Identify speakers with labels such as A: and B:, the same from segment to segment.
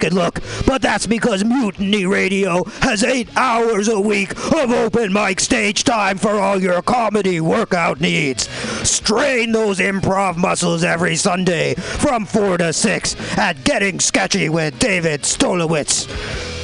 A: Good look, but that's because Mutiny Radio has eight hours a week of open mic stage time for all your comedy workout needs. Strain those improv muscles every Sunday from 4 to 6 at Getting Sketchy with David Stolowitz.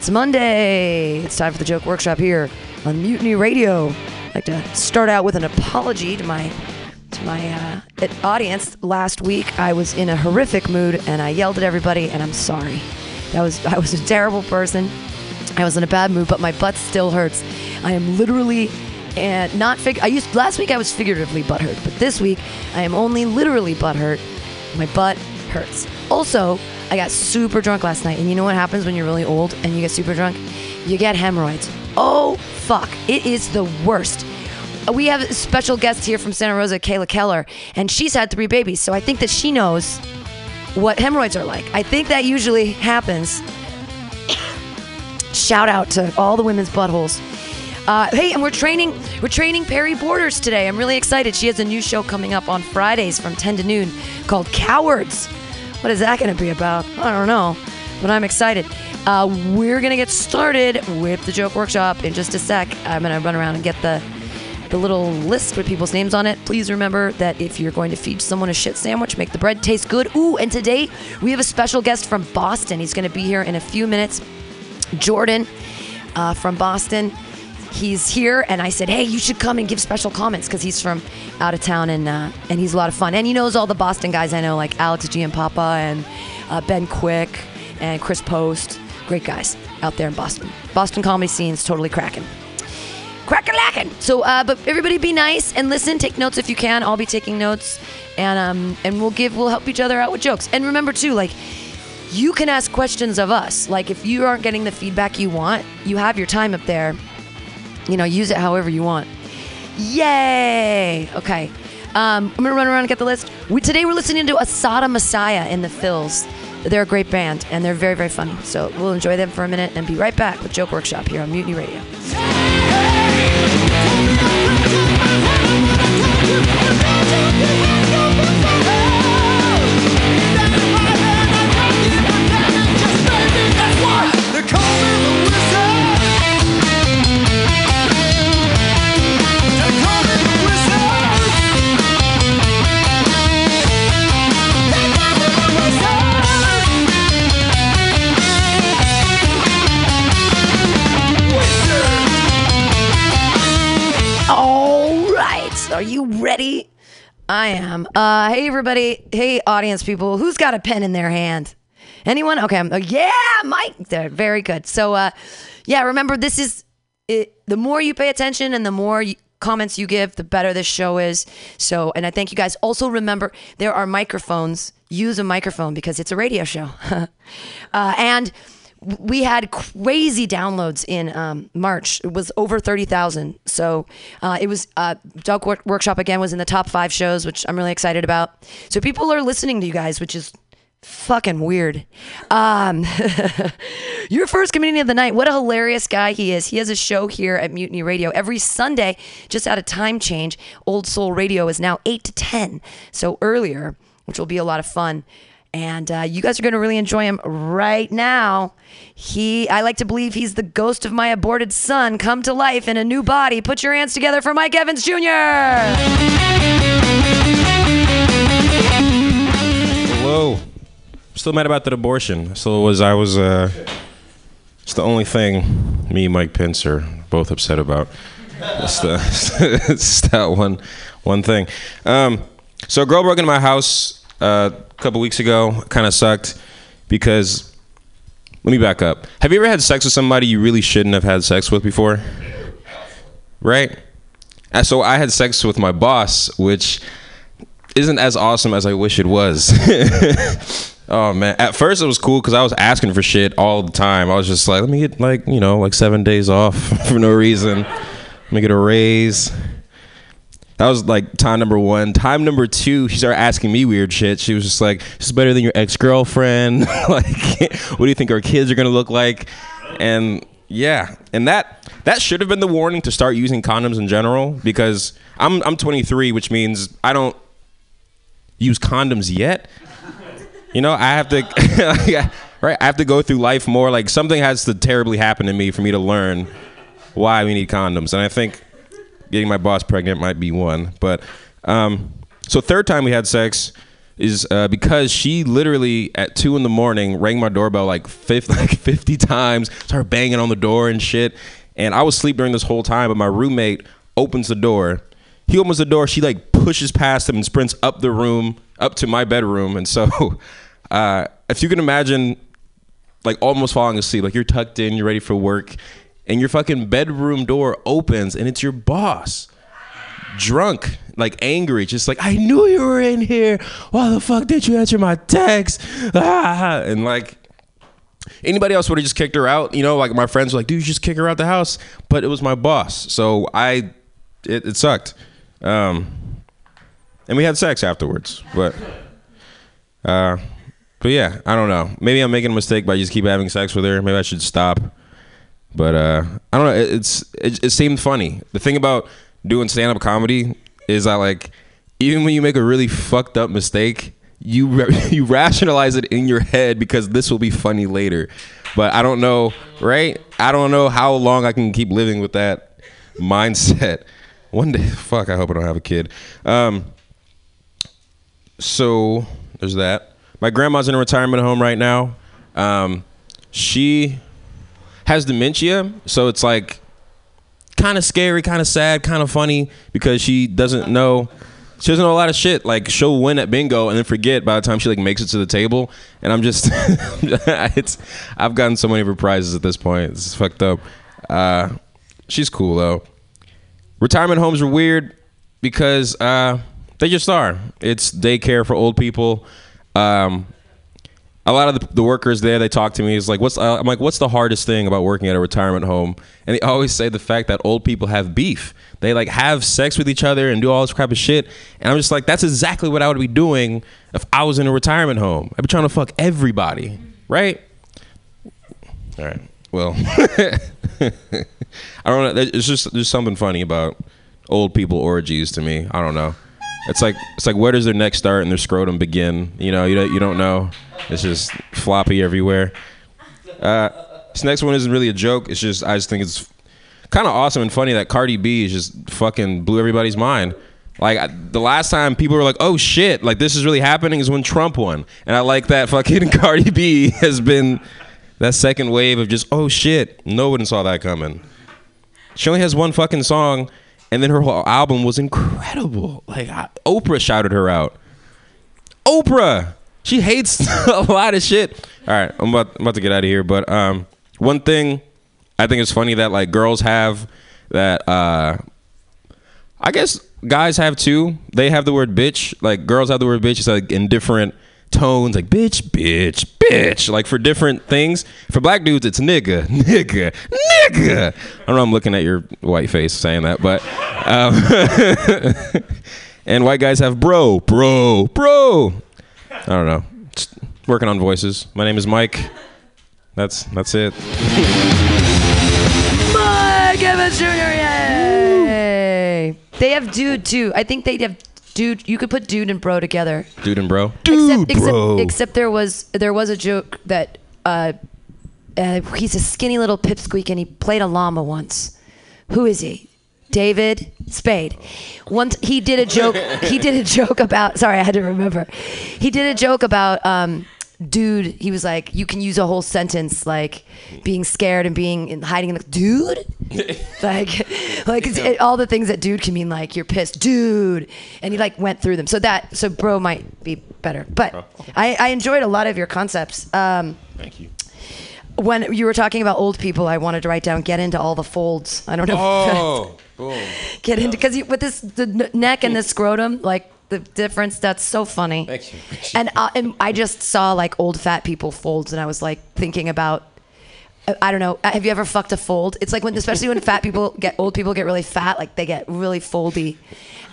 B: It's Monday. It's time for the joke workshop here on Mutiny Radio. I'd like to start out with an apology to my to my uh, audience. Last week I was in a horrific mood and I yelled at everybody, and I'm sorry. That was I was a terrible person. I was in a bad mood, but my butt still hurts. I am literally and not fig. I used last week I was figuratively butt hurt, but this week I am only literally butt hurt. My butt hurts. Also, I got super drunk last night, and you know what happens when you're really old and you get super drunk? You get hemorrhoids. Oh fuck! It is the worst. We have a special guest here from Santa Rosa, Kayla Keller, and she's had three babies, so I think that she knows what hemorrhoids are like. I think that usually happens. Shout out to all the women's buttholes. Uh, hey, and we're training we're training Perry Borders today. I'm really excited. She has a new show coming up on Fridays from 10 to noon called Cowards. What is that going to be about? I don't know, but I'm excited. Uh, we're going to get started with the joke workshop in just a sec. I'm going to run around and get the the little list with people's names on it. Please remember that if you're going to feed someone a shit sandwich, make the bread taste good. Ooh, and today we have a special guest from Boston. He's going to be here in a few minutes. Jordan uh, from Boston. He's here, and I said, "Hey, you should come and give special comments because he's from out of town and uh, and he's a lot of fun. And he knows all the Boston guys I know, like Alex G and Papa and uh, Ben Quick and Chris Post. Great guys out there in Boston. Boston comedy scene's totally cracking." Cracking lacking. So, uh, but everybody be nice and listen. Take notes if you can. I'll be taking notes, and um, and we'll give, we'll help each other out with jokes. And remember too, like, you can ask questions of us. Like, if you aren't getting the feedback you want, you have your time up there. You know, use it however you want. Yay! Okay. Um, I'm gonna run around and get the list. We, today we're listening to Asada Messiah in the Phils. They're a great band and they're very, very funny. So we'll enjoy them for a minute and be right back with Joke Workshop here on Mutiny Radio. Hey, everybody. Hey, audience people. Who's got a pen in their hand? Anyone? Okay. I'm, oh, yeah, Mike. Very good. So, uh, yeah, remember, this is it, the more you pay attention and the more you, comments you give, the better this show is. So, and I thank you guys. Also, remember, there are microphones. Use a microphone because it's a radio show. uh, and we had crazy downloads in um, March. It was over 30,000. So uh, it was, uh, Dog Work- Workshop again was in the top five shows, which I'm really excited about. So people are listening to you guys, which is Fucking weird. Um, your first comedian of the night. What a hilarious guy he is. He has a show here at Mutiny Radio every Sunday, just out of time change. Old Soul Radio is now 8 to 10, so earlier, which will be a lot of fun. And uh, you guys are going to really enjoy him right now. He, I like to believe he's the ghost of my aborted son come to life in a new body. Put your hands together for Mike Evans Jr.
C: Hello. Still mad about that abortion. Still was I was uh it's the only thing me and Mike Pence are both upset about. It's, the, it's that one one thing. Um so a girl broke into my house uh, a couple weeks ago. Kind of sucked because let me back up. Have you ever had sex with somebody you really shouldn't have had sex with before? Right? Uh, So I had sex with my boss, which isn't as awesome as I wish it was. oh man! At first it was cool because I was asking for shit all the time. I was just like, let me get like you know like seven days off for no reason. Let me get a raise. That was like time number one. Time number two, she started asking me weird shit. She was just like, "This is better than your ex girlfriend. like, what do you think our kids are gonna look like?" And yeah, and that that should have been the warning to start using condoms in general because I'm I'm 23, which means I don't use condoms yet. You know, I have to, right? I have to go through life more. Like something has to terribly happen to me for me to learn why we need condoms. And I think getting my boss pregnant might be one. But um, so third time we had sex is uh, because she literally at two in the morning rang my doorbell like 50, like 50 times, started banging on the door and shit. And I was asleep during this whole time, but my roommate opens the door. He opens the door. She like pushes past him and sprints up the room, up to my bedroom. And so, uh, if you can imagine, like almost falling asleep, like you're tucked in, you're ready for work, and your fucking bedroom door opens, and it's your boss, drunk, like angry, just like I knew you were in here. Why the fuck did you answer my text? Ah, and like anybody else would have just kicked her out. You know, like my friends were like, dude, just kick her out the house. But it was my boss. So I, it, it sucked. Um, and we had sex afterwards. But, uh, but yeah, I don't know. Maybe I'm making a mistake by just keep having sex with her. Maybe I should stop. But uh, I don't know. It, it's it, it seemed funny. The thing about doing stand up comedy is I like even when you make a really fucked up mistake, you you rationalize it in your head because this will be funny later. But I don't know, right? I don't know how long I can keep living with that mindset. One day, fuck. I hope I don't have a kid. Um, so there's that. My grandma's in a retirement home right now. Um, she has dementia, so it's like kind of scary, kind of sad, kind of funny because she doesn't know. She doesn't know a lot of shit. Like she'll win at bingo and then forget by the time she like makes it to the table. And I'm just, it's. I've gotten so many of her prizes at this point. It's fucked up. Uh, she's cool though. Retirement homes are weird because uh, they just are. It's daycare for old people. Um, a lot of the, the workers there, they talk to me. Is like, what's? Uh, I'm like, what's the hardest thing about working at a retirement home? And they always say the fact that old people have beef. They like have sex with each other and do all this crap of shit. And I'm just like, that's exactly what I would be doing if I was in a retirement home. I'd be trying to fuck everybody, right? All right. Well, I don't know. It's just there's something funny about old people orgies to me. I don't know. It's like it's like where does their neck start and their scrotum begin? You know, you don't you don't know. It's just floppy everywhere. Uh, this next one isn't really a joke. It's just I just think it's kind of awesome and funny that Cardi B just fucking blew everybody's mind. Like I, the last time people were like, "Oh shit!" Like this is really happening is when Trump won, and I like that fucking Cardi B has been that second wave of just, "Oh shit!" No one saw that coming. She only has one fucking song, and then her whole album was incredible. Like I, Oprah shouted her out. Oprah, she hates a lot of shit. All right, I'm about, I'm about to get out of here, but um, one thing I think it's funny that like girls have that. Uh, I guess guys have too. They have the word bitch. Like girls have the word bitch. It's like in different tones, like bitch, bitch, bitch. Like for different things. For black dudes, it's nigga, nigga, nigga. I don't know. I'm looking at your white face saying that, but. Um, and white guys have bro, bro, bro. I don't know. Just working on voices. My name is Mike. That's that's it.
B: Mike Evans Jr. Yay! They have dude too. I think they have dude. You could put dude and bro together.
C: Dude and bro.
B: except, except,
A: bro.
B: except there was there was a joke that uh, uh, he's a skinny little pipsqueak and he played a llama once. Who is he? David Spade. Once he did a joke. he did a joke about. Sorry, I had to remember. He did a joke about. Um, dude, he was like, you can use a whole sentence like being scared and being and hiding in the dude, like, like it, all the things that dude can mean. Like you're pissed, dude, and he like went through them. So that so bro might be better, but I, I enjoyed a lot of your concepts. Um,
C: Thank you.
B: when you were talking about old people, I wanted to write down get into all the folds. I don't know.
C: Oh, boom.
B: get into because with this the neck and the scrotum, like the difference. That's so funny.
C: Thank you.
B: And uh, and I just saw like old fat people folds, and I was like thinking about. I- I don't know. Have you ever fucked a fold? It's like when, especially when fat people get old people get really fat, like they get really foldy.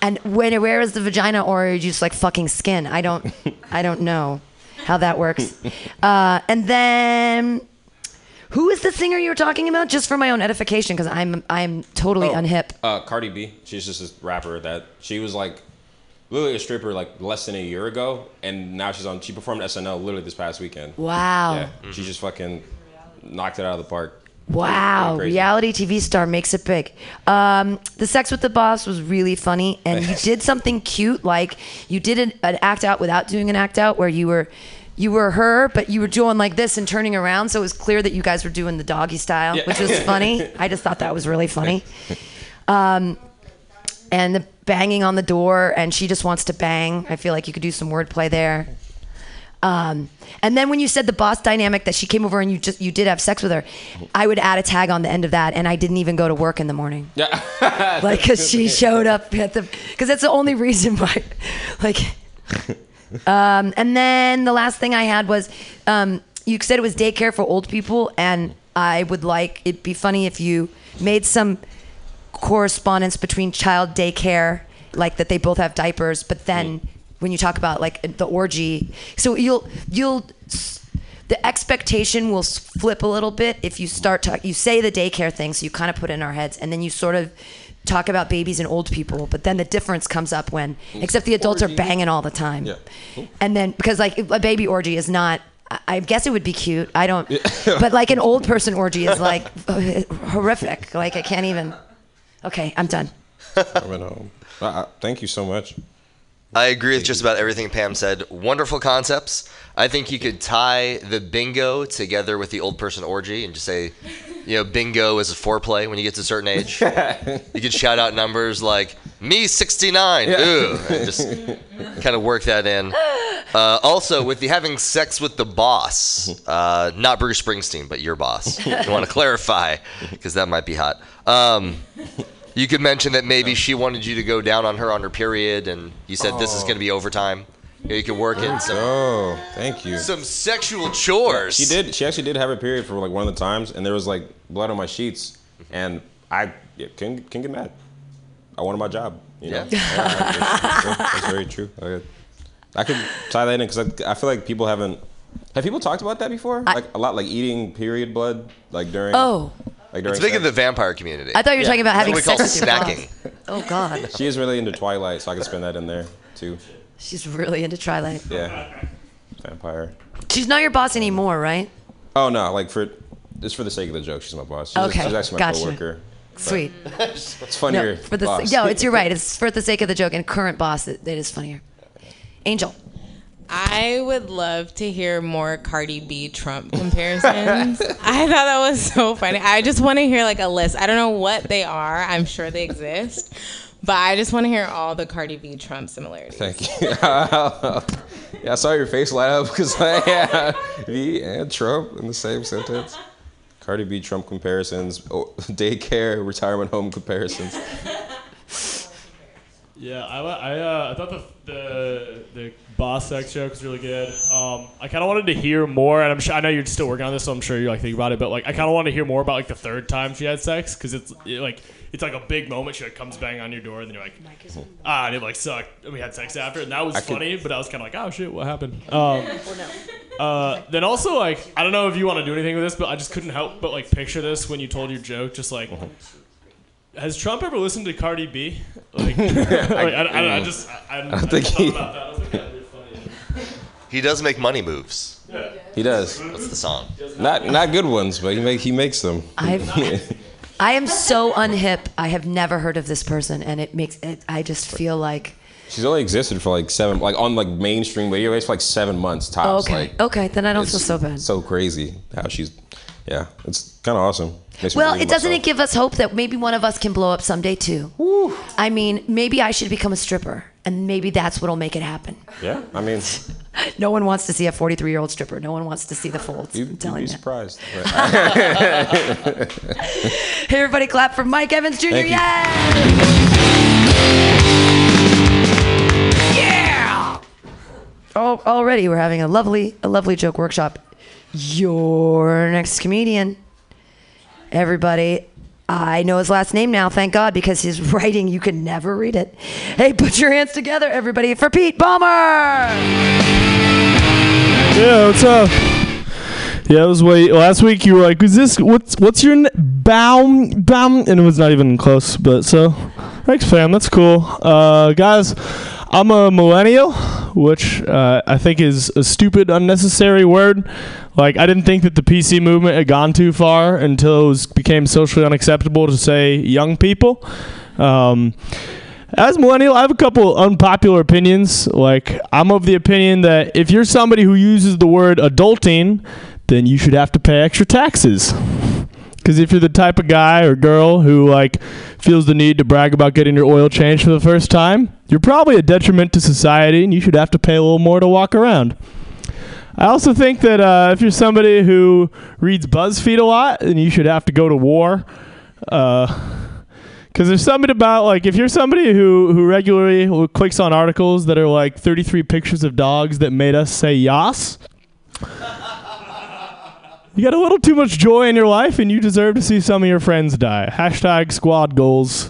B: And when where is the vagina, or are you just like fucking skin? I don't, I don't know how that works. Uh, and then, who is the singer you were talking about? Just for my own edification, because I'm I'm totally unhip.
C: Uh, Cardi B. She's just a rapper that she was like literally a stripper like less than a year ago, and now she's on. She performed SNL literally this past weekend.
B: Wow.
C: Yeah, she just fucking knocked it out of the park.
B: Wow, reality TV star makes it big. Um, the sex with the boss was really funny, and you did something cute, like you did an, an act out without doing an act out, where you were, you were her, but you were doing like this and turning around, so it was clear that you guys were doing the doggy style, which was funny. I just thought that was really funny. Um, and the banging on the door, and she just wants to bang. I feel like you could do some wordplay there. Um, and then when you said the boss dynamic that she came over and you just you did have sex with her, I would add a tag on the end of that, and I didn't even go to work in the morning.
C: Yeah.
B: Like, cause she showed up at the, cause that's the only reason why, like. Um, and then the last thing I had was, um, you said it was daycare for old people, and I would like it'd be funny if you made some correspondence between child daycare, like that they both have diapers, but then when you talk about like the orgy, so you'll you'll the expectation will flip a little bit if you start to you say the daycare thing, so you kind of put it in our heads, and then you sort of talk about babies and old people, but then the difference comes up when except the adults are banging all the time,
C: Yeah.
B: and then because like a baby orgy is not. I guess it would be cute. I don't, but like an old person orgy is like horrific. Like I can't even. Okay, I'm done.
C: I went home. Thank you so much.
D: I agree with just about everything Pam said. Wonderful concepts. I think you could tie the bingo together with the old person orgy and just say, you know, bingo is a foreplay when you get to a certain age. you could shout out numbers like me 69, ooh, and just kind of work that in. Uh, also, with the having sex with the boss, uh, not Bruce Springsteen, but your boss. I want to clarify because that might be hot. Um, you could mention that maybe she wanted you to go down on her on her period, and you said this is oh. going to be overtime. You, know, you could work in some,
C: Oh, thank you.
D: some sexual chores.
C: She did. She actually did have a period for like one of the times, and there was like blood on my sheets, mm-hmm. and I yeah, can can get mad. I wanted my job. You know,
D: Yeah.
C: that's, that's- that's very true. I, I could tie that in because I, I feel like people haven't. Have people talked about that before?
B: I-
C: like a lot, like eating period blood, like during.
B: Oh,
C: like during.
D: It's big in the vampire community.
B: I thought you were talking about having
D: what we call
B: sex with your
D: snacking.
B: boss. Oh God,
C: She is really into Twilight, so I can spin that in there too.
B: she's really into Twilight.
C: Yeah, vampire.
B: She's not your boss anymore, right?
C: Oh no, like for just for the sake of the joke, she's my boss. She's,
B: Okay,
C: she's actually my
B: gotcha.
C: coworker.
B: Sweet.
C: It's funnier.
B: No, for the
C: boss.
B: no, it's you're right. It's for the sake of the joke and current boss. It, it is funnier. Angel.
E: I would love to hear more Cardi B Trump comparisons. I thought that was so funny. I just want to hear like a list. I don't know what they are. I'm sure they exist. But I just want to hear all the Cardi B Trump similarities.
C: Thank you. yeah, I saw your face light up because I yeah, V and Trump in the same sentence. Cardi B Trump comparisons, oh, daycare, retirement home comparisons.
F: Yeah, I, I, uh, I thought the, the the boss sex joke was really good. Um, I kind of wanted to hear more, and I'm sure I know you're still working on this, so I'm sure you're like think about it. But like, I kind of want to hear more about like the third time she had sex because it's it, like it's like a big moment. She like comes bang on your door, and then you're like, ah, and it like sucked. And we had sex after, and that was
C: I could-
F: funny. but I was kind of like, oh shit, what happened? Um, Uh, then also like I don't know if you want to do anything with this, but I just couldn't help but like picture this when you told your joke. Just like, has Trump ever listened to Cardi B? Like, like I, I, I just I, I, I
C: think
F: thought
C: he-
F: about that. I was like, that'd be funny.
D: He does make money moves.
C: He does.
D: What's the song.
C: Not not good ones, but he make he makes them.
B: I've, I am so unhip. I have never heard of this person, and it makes it. I just feel like.
C: She's only existed for like seven, like on like mainstream radio waves for like seven months tops.
B: Okay.
C: Like,
B: okay. Then I don't
C: it's
B: feel so bad.
C: So crazy how she's, yeah, it's kind of awesome. Makes
B: Well,
C: believe
B: it doesn't it give us hope that maybe one of us can blow up someday too? I mean, maybe I should become a stripper, and maybe that's what'll make it happen.
C: Yeah, I mean,
B: No one wants to see a 43 year old stripper. No one wants to see the folds.
C: you,
B: I'm
C: you'd be
B: you.
C: surprised. But-
B: Hey, everybody, clap for Mike Evans Jr.
C: Thank you.
B: Yeah! Yeah! Oh, already we're having a lovely, a lovely joke workshop. Your next comedian, everybody. I know his last name now, thank God, because his writing you can never read it. Hey, put your hands together, everybody, for Pete Ballmer.
F: Yeah, what's up? Yeah, it was way last week. You were like, "Is this what's what's your n- Baum Baum?" And it was not even close. But so, thanks, fam. That's cool, uh, guys. I'm a millennial, which uh, I think is a stupid, unnecessary word. Like, I didn't think that the PC movement had gone too far until it was, became socially unacceptable to say young people. Um, as millennial, I have a couple unpopular opinions. Like, I'm of the opinion that if you're somebody who uses the word adulting, then you should have to pay extra taxes. Because if you're the type of guy or girl who like feels the need to brag about getting your oil changed for the first time, you're probably a detriment to society, and you should have to pay a little more to walk around. I also think that uh, if you're somebody who reads BuzzFeed a lot, then you should have to go to war. Uh, because there's something about like if you're somebody who who regularly clicks on articles that are like 33 pictures of dogs that made us say yas. You got a little too much joy in your life, and you deserve to see some of your friends die. Hashtag squad goals.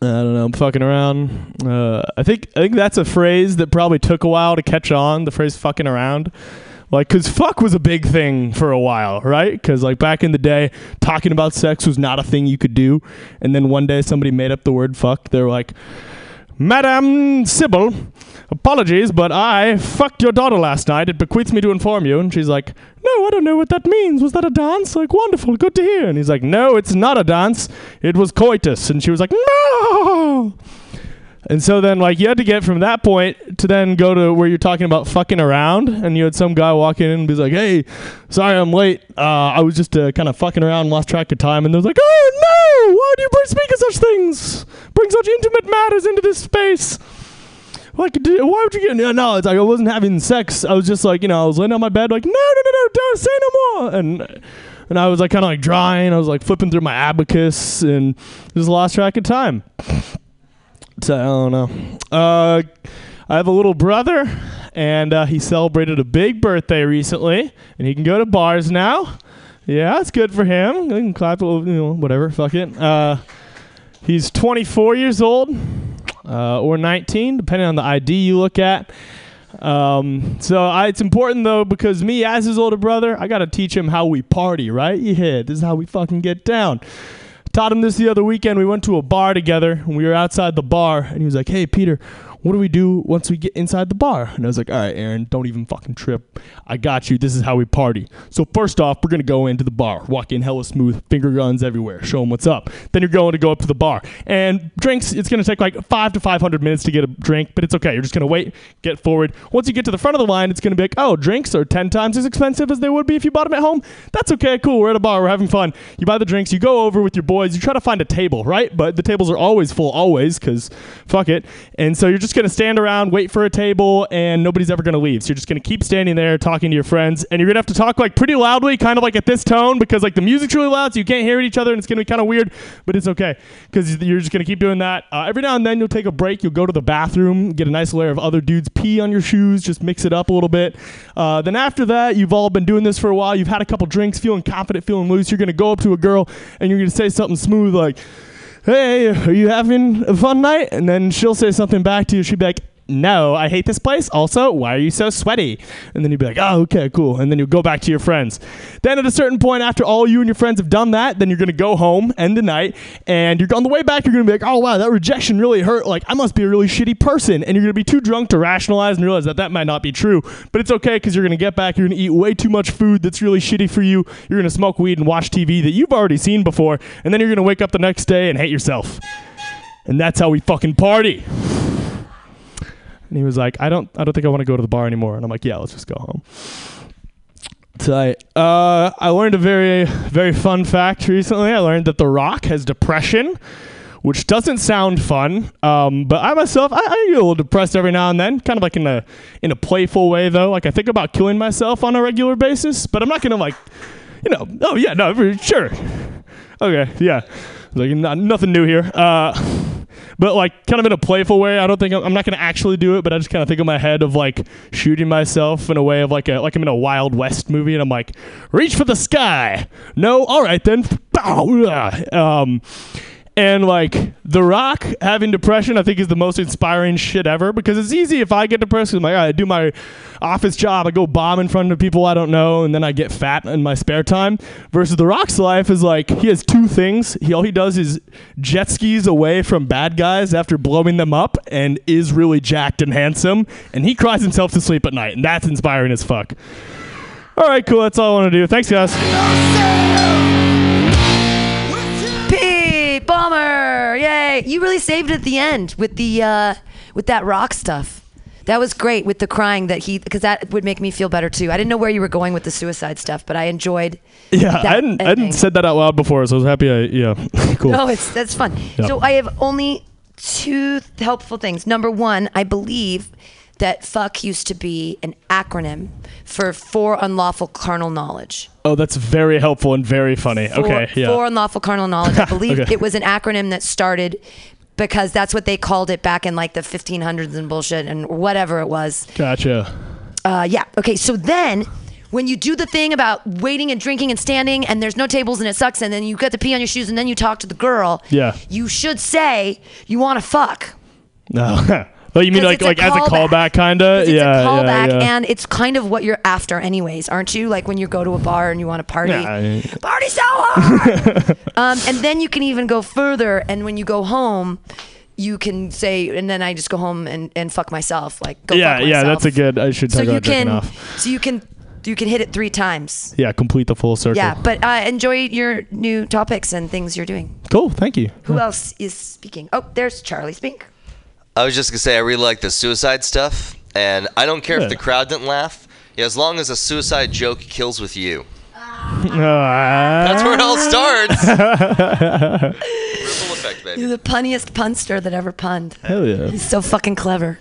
F: I don't know. I'm fucking around. Uh, I think I think that's a phrase that probably took a while to catch on. The phrase "fucking around." Like, cause fuck was a big thing for a while, right? Cause like back in the day, talking about sex was not a thing you could do. And then one day somebody made up the word fuck. They're like, Madame Sybil, apologies, but I fucked your daughter last night. It bequeaths me to inform you. And she's like, No, I don't know what that means. Was that a dance? Like, wonderful, good to hear. And he's like, No, it's not a dance. It was coitus. And she was like, No. And so then, like, you had to get from that point to then go to where you're talking about fucking around, and you had some guy walk in and be like, "Hey, sorry I'm late. Uh, I was just uh, kind of fucking around, lost track of time." And they was like, "Oh no! Why do you bring- speak of such things? Bring such intimate matters into this space?" Like, why would you get? No, no, it's like I wasn't having sex. I was just like, you know, I was laying on my bed, like, no, no, no, no, don't say no more. And and I was like, kind of like drawing. I was like flipping through my abacus, and just lost track of time. So I don't know. Uh, I have a little brother, and uh, he celebrated a big birthday recently, and he can go to bars now. Yeah, it's good for him. I can clap, you know, whatever. Fuck it. Uh, he's 24 years old, uh, or 19, depending on the ID you look at. Um, so I, it's important though because me as his older brother, I gotta teach him how we party, right? Yeah, this is how we fucking get down. Taught him this the other weekend. We went to a bar together and we were outside the bar and he was like, Hey Peter, what do we do once we get inside the bar? And I was like, All right, Aaron, don't even fucking trip. I got you. This is how we party. So first off, we're gonna go into the bar, walk in hella smooth, finger guns everywhere, show them what's up. Then you're going to go up to the bar and drinks. It's gonna take like five to five hundred minutes to get a drink, but it's okay. You're just gonna wait, get forward. Once you get to the front of the line, it's gonna be like, oh, drinks are ten times as expensive as they would be if you bought them at home. That's okay, cool. We're at a bar, we're having fun. You buy the drinks, you go over with your boys, you try to find a table, right? But the tables are always full, always, because fuck it. And so you're just gonna stand around, wait for a table, and nobody's ever gonna leave. So you're just gonna keep standing there talking to your friends, and you're gonna have to talk like pretty loudly, kind of like at this tone, because like the music's really loud, so you can't hear each other, and it's gonna be kind of weird, but it's okay because you're just gonna keep doing that. Uh, every now and then you'll take a break, you'll go to the bathroom, get a nice layer of other dudes pee on your shoes, just mix it up a little bit. Uh, then after that, you've all been doing this for a while, you've had a couple drinks, feeling confident, feeling loose. You're gonna go up to a girl and you're gonna say something smooth like, "Hey, are you having a fun night?" And then she'll say something back to you. She'd be like. No, I hate this place. Also, why are you so sweaty? And then you'd be like, oh, okay, cool. And then you go back to your friends. Then at a certain point, after all you and your friends have done that, then you're going to go home, end the night, and you're on the way back, you're going to be like, oh, wow, that rejection really hurt. Like, I must be a really shitty person. And you're going to be too drunk to rationalize and realize that that might not be true. But it's okay because you're going to get back, you're going to eat way too much food that's really shitty for you. You're going to smoke weed and watch TV that you've already seen before. And then you're going to wake up the next day and hate yourself. And that's how we fucking party. And he was like, I don't I don't think I want to go to the bar anymore. And I'm like, yeah, let's just go home. Tonight, uh, I learned a very, very fun fact recently. I learned that The Rock has depression, which doesn't sound fun. Um, but I myself, I, I get a little depressed every now and then, kind of like in a in a playful way though. Like I think about killing myself on a regular basis, but I'm not gonna like, you know, oh yeah, no, sure, okay, yeah, like not, nothing new here. Uh, but like kind of in a playful way. I don't think I'm, not going to actually do it, but I just kind of think in my head of like shooting myself in a way of like a like I'm in a Wild West movie, and I'm like, reach for the sky. No, all right then. Um, and like The Rock having depression, I think is the most inspiring shit ever because it's easy if I get depressed. I'm like, I do my office job, I go bomb in front of people I don't know, and then I get fat in my spare time. Versus The Rock's life is like he has two things. He all he does is jet skis away from bad guys after blowing them up, and is really jacked and handsome. And he cries himself to sleep at night, and that's inspiring as fuck. All right, cool. That's all I want to do. Thanks, guys.
B: Bomber, yay! You really saved it at the end with the uh, with that rock stuff. That was great with the crying that he because that would make me feel better too. I didn't know where you were going with the suicide stuff, but I enjoyed.
F: Yeah, I hadn't, I hadn't said that out loud before, so I was happy. I yeah, cool.
B: No, it's that's fun.
F: Yeah.
B: So I have only two helpful things. Number one, I believe that fuck used to be an acronym for for unlawful carnal knowledge.
F: Oh, that's very helpful and very funny.
B: For,
F: okay, yeah.
B: For unlawful carnal knowledge. I believe
F: Okay.
B: it was an acronym that started because that's what they called it back in like the 1500s and bullshit and whatever it was.
F: Gotcha.
B: Uh, yeah. Okay. So then, when you do the thing about waiting and drinking and standing, and there's no tables and it sucks, and then you get to pee on your shoes, and then you talk to the girl.
F: Yeah.
B: You should say you want to fuck.
F: No. oh, you mean like
B: it's a
F: like as a
B: callback.
F: kinda?
B: It's
F: yeah,
B: a callback,
F: yeah, yeah.
B: and it's kind of what you're after, anyways, aren't you? Like when you go to a bar and you want to party,
F: Yeah,
B: party so hard. um, and then you can even go further, and when you go home. You can say, and then I just go home and, and fuck myself. Like, go
F: yeah, yeah. That's a good. I should
B: So you can, so you can, you can hit it three times.
F: Yeah, complete the full circle.
B: Yeah, but uh, enjoy your new topics and things you're doing.
F: cool. Thank you.
B: Who else is speaking? Oh, there's Charlie Spink.
D: I was just gonna say I really like the suicide stuff, and I don't care
F: Yeah.
D: if the crowd didn't laugh. Yeah, as long as a suicide joke kills with you.
F: That's oh, ah.
D: That's where it all starts. Ripple effect, baby.
B: You're the punniest punster that ever punned.
F: Hell yeah.
B: He's so fucking clever.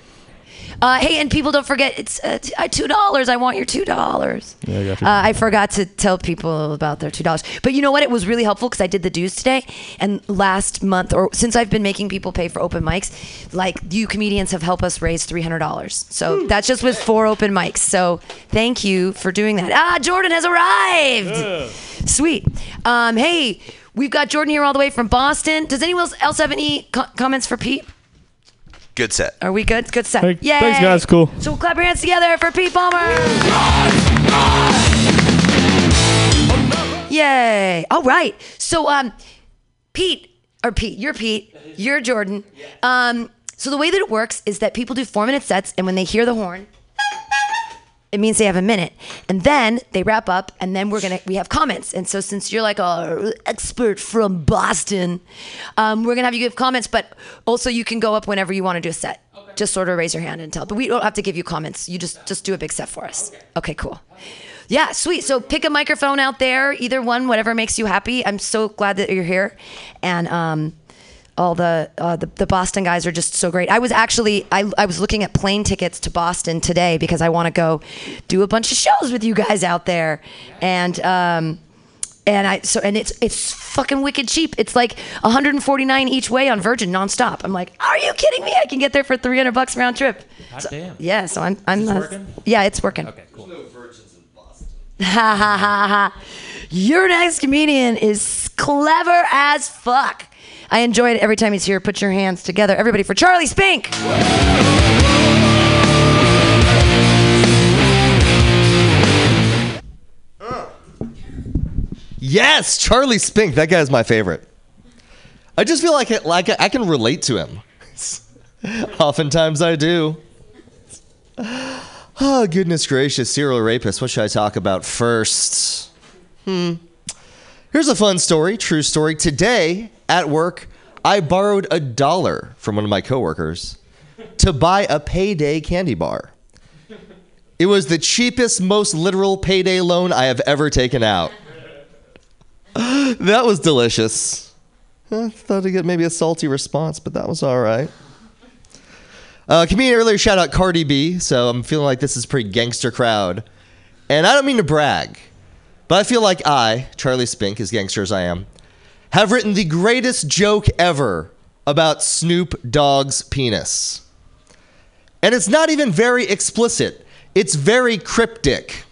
B: Uh, hey, and people don't forget it's uh, uh, two dollars. I want your two dollars.
F: Yeah, I got you.
B: Uh, I forgot to tell people about their two dollars, but you know what? It was really helpful because I did the dues today, and last month or since I've been making people pay for open mics, like you comedians have helped us raise three hundred dollars. So that's just with four open mics. So thank you for doing that. Ah, Jordan has arrived. Sweet. Um, hey, we've got Jordan here all the way from Boston. Does anyone else- else have any co- comments for Pete?
D: Good set.
B: Are we good? Good set.
F: Thank-
B: Yay.
F: thanks, guys. Cool.
B: So we'll clap your hands together for Pete Palmer. Yay. All right. So, um, Pete, or Pete, you're Pete, you're Jordan. Um, so the way that it works is that people do four minute sets, and when they hear the horn, it means they have a minute. And then they wrap up and then we're gonna we have comments. And so since you're like a expert from boston um, we're gonna have you give comments but also you can go up whenever you want to do a set. Just sort of raise your hand and tell but we don't have to give you comments. You just just do a big set for us. Okay cool. Yeah sweet. So pick a microphone out there either one whatever makes you happy. I'm so glad that you're here. And um all the, uh, the the Boston guys are just so great. I was actually I, I was looking at plane tickets to Boston today because I want to go do a bunch of shows with you guys out there, and um, and I so and it's it's fucking wicked cheap. It's like 149 each way on Virgin nonstop. I'm like, are you kidding me? I can get there for 300 bucks round trip. So-
G: damn.
B: Yeah, so I'm I'm uh,
G: working?
B: yeah, it's working.
G: Okay, cool.
B: Ha ha ha ha. Your next comedian is clever as fuck. I enjoy it every time he's here. Put your hands together, everybody, for Charlie Spink.
D: Yes, Charlie Spink. That guy's my favorite. I just feel like it, like I can relate to him. Oftentimes I do. Oh goodness gracious, serial rapist. What should I talk about first? Hmm. Here's a fun story, true story. Today at work, I borrowed a dollar from one of my coworkers to buy a payday candy bar. It was the cheapest, most literal payday loan I have ever taken out. that was delicious. I thought I'd get maybe a salty response, but that was all right. Uh, comedian earlier shout out Cardi B, so I'm feeling like this is pretty gangster crowd. And I don't mean to brag, but I feel like I, Charlie Spink, as gangster as I am, have written the greatest joke ever about Snoop Dogg's penis. And it's not even very explicit, it's very cryptic.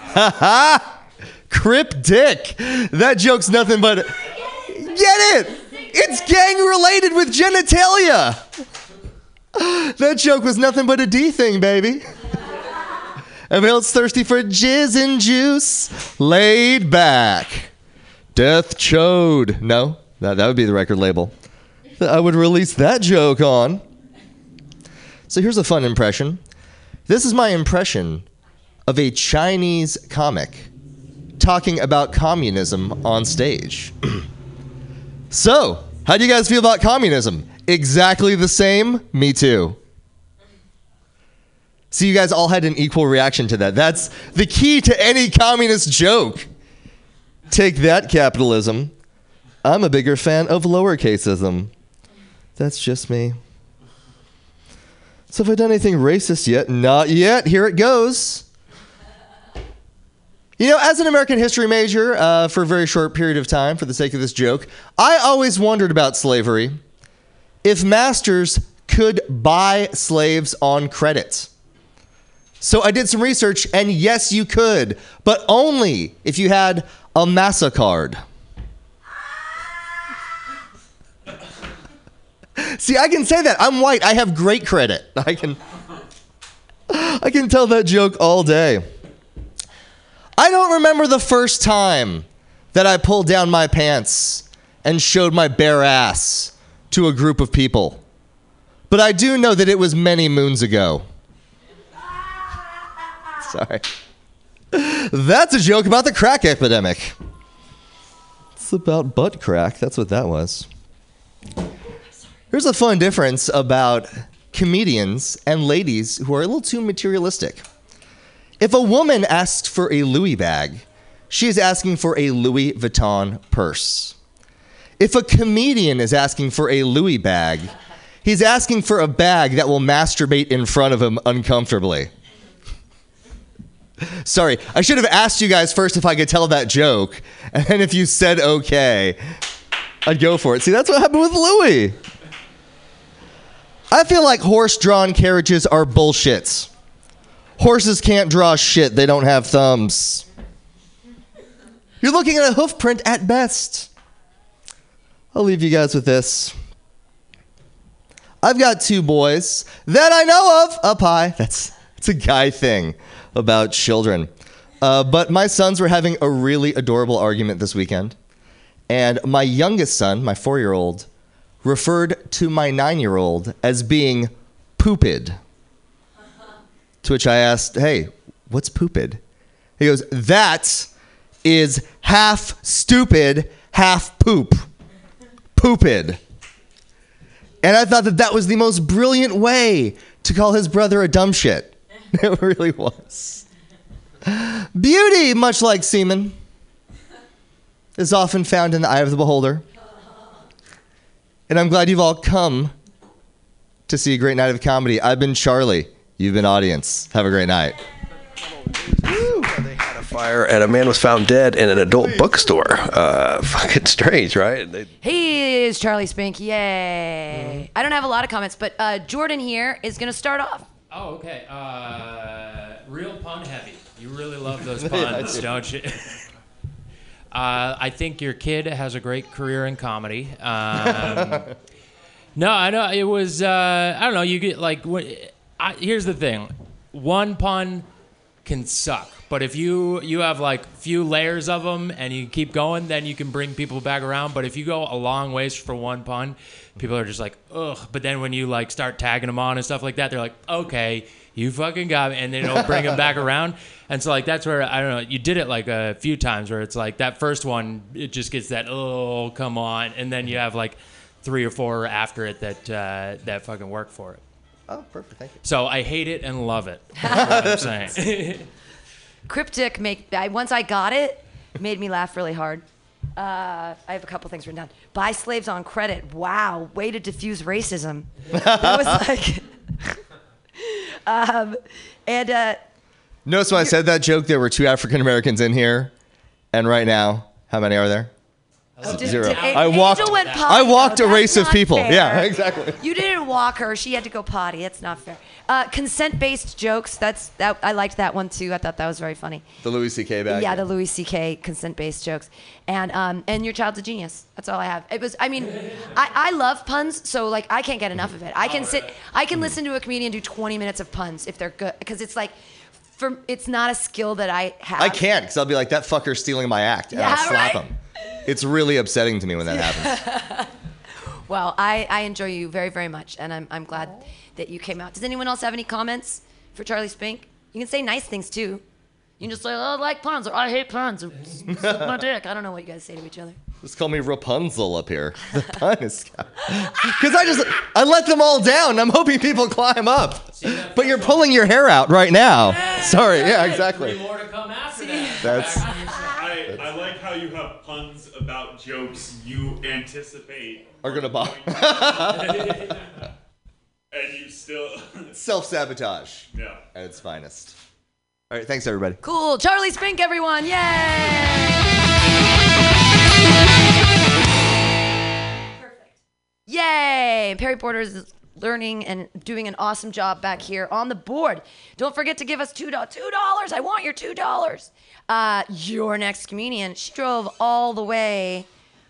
D: Ha ha! Cryptic! That joke's nothing but. Get it! It's gang related with genitalia! That joke was nothing but a D thing, baby. Everybody else thirsty for jizz and juice, laid back. Death Chode. No, that, that would be the record label. I would release that joke on. So here's a fun impression. This is my impression of a Chinese comic talking about communism on stage. so, how do you guys feel about communism? Exactly the same? Me too. So you guys all had an equal reaction to that. That's the key to any communist joke. Take that, capitalism. I'm a bigger fan of lowercaseism. That's just me. So have I done anything racist yet? Not yet. Here it goes. You know, as an American history major uh, for a very short period of time, for the sake of this joke, I always wondered about slavery. If masters could buy slaves on credit. So I did some research, and yes, you could, but only if you had a MasterCard. See, I can say that. I'm white. I have great credit. I can I can tell that joke all day. I don't remember the first time that I pulled down my pants and showed my bare ass to a group of people. But I do know that it was many moons ago. Sorry. That's a joke about the crack epidemic. It's about butt crack. That's what that was. Here's a fun difference about comedians and ladies who are a little too materialistic. If a woman asks for a Louis bag, she is asking for a Louis Vuitton purse. If a comedian is asking for a Louis bag, he's asking for a bag that will masturbate in front of him uncomfortably. Sorry, I should have asked you guys first if I could tell that joke, and if you said okay, I'd go for it. See, that's what happened with Louis. I feel like horse drawn carriages are bullshits. Horses can't draw shit, they don't have thumbs. You're looking at a hoof print at best. I'll leave you guys with this. I've got two boys that I know of up high. That's, that's a guy thing about children. Uh, but my sons were having a really adorable argument this weekend. And my youngest son, my four year old, referred to my nine year old as being pooped. To which I asked, hey, what's pooped? He goes, that is half stupid, half poop. Pooped. And I thought that that was the most brilliant way to call his brother a dumb shit. It really was. Beauty, much like semen, is often found in the eye of the beholder. And I'm glad you've all come to see a great night of comedy. I've been Charlie. You've been audience. Have a great night.
G: They had a fire and a man was found dead in an adult bookstore. Uh, fucking strange, right? They,
B: Hey, it's Charlie Spink. Yay. I don't have a lot of comments, but uh, Jordan here is going to start off.
H: Oh, okay. Uh, real pun heavy. You really love those puns, don't you? Uh, I think your kid has a great career in comedy. Um, no, I know it was. Uh, I don't know. You get like. I, here's the thing. One pun can suck, but if you you have like few layers of them and you keep going, then you can bring people back around. But if you go a long ways for one pun, people are just like ugh. But then when you like start tagging them on and stuff like that, they're like okay. You fucking got me, and then it'll bring them back around, and so like that's where I don't know. You did it like a few times where it's like that first one, it just gets that oh come on, and then you have like three or four after it that uh, that fucking work for it.
D: Oh, perfect. Thank you.
H: So I hate it and love it. That's what I'm saying.
B: Cryptic make I, once I got it, made me laugh really hard. Uh, I have a couple things written down. Buy slaves on credit. Wow, way to diffuse racism. That was like, um, and uh,
D: Notice when I said that joke, there were two African Americans in here, and right now, how many are there?
B: Did-
D: Zero.
B: did-
D: I walked.
B: went
D: I walked
B: though.
D: a race of people.
B: fair.
D: Yeah, exactly.
B: You didn't walk her. She had to go potty. That's not fair. Uh, consent-based jokes. That's that. I liked that one too. I thought that was very funny.
D: The Louis C.K. bag.
B: Yeah, the Louis C.K. consent-based jokes, and um, and your child's a genius. That's all I have. It was. I mean, I, I love puns, so like I can't get enough of it. I can sit. I can listen to a comedian do 20 minutes of puns if they're good, because it's like, for it's not a skill that I have.
D: I can't because I'll be like that fucker's stealing my act, and I'll slap
B: right.
D: him. It's really upsetting to me when that happens.
B: Well, I, I enjoy you very, very much, and I'm, I'm glad that you came out. Does anyone else have any comments for Charlie Spink? You can say nice things too. You can just say, oh, I like puns, or I hate puns, or suck my dick. I don't know what you guys say to each other.
D: Just call me Rapunzel up here. The pun is because I just I let them all down. I'm hoping people climb up, but you're pulling your hair out right now. Sorry. Yeah, exactly.
H: More to come after that.
D: That's
I: I, I like how you have puns about jokes you anticipate
D: are gonna bomb.
I: and you still
D: Self sabotage
I: yeah.
D: at its finest. All right. Thanks, everybody.
B: Cool. Charlie Spink, everyone. Yay! Perfect. Yay! Perry Porter is learning and doing an awesome job back here on the board. Don't forget to give us $2. $2. I want your $2. Uh, your next comedian, she drove all the way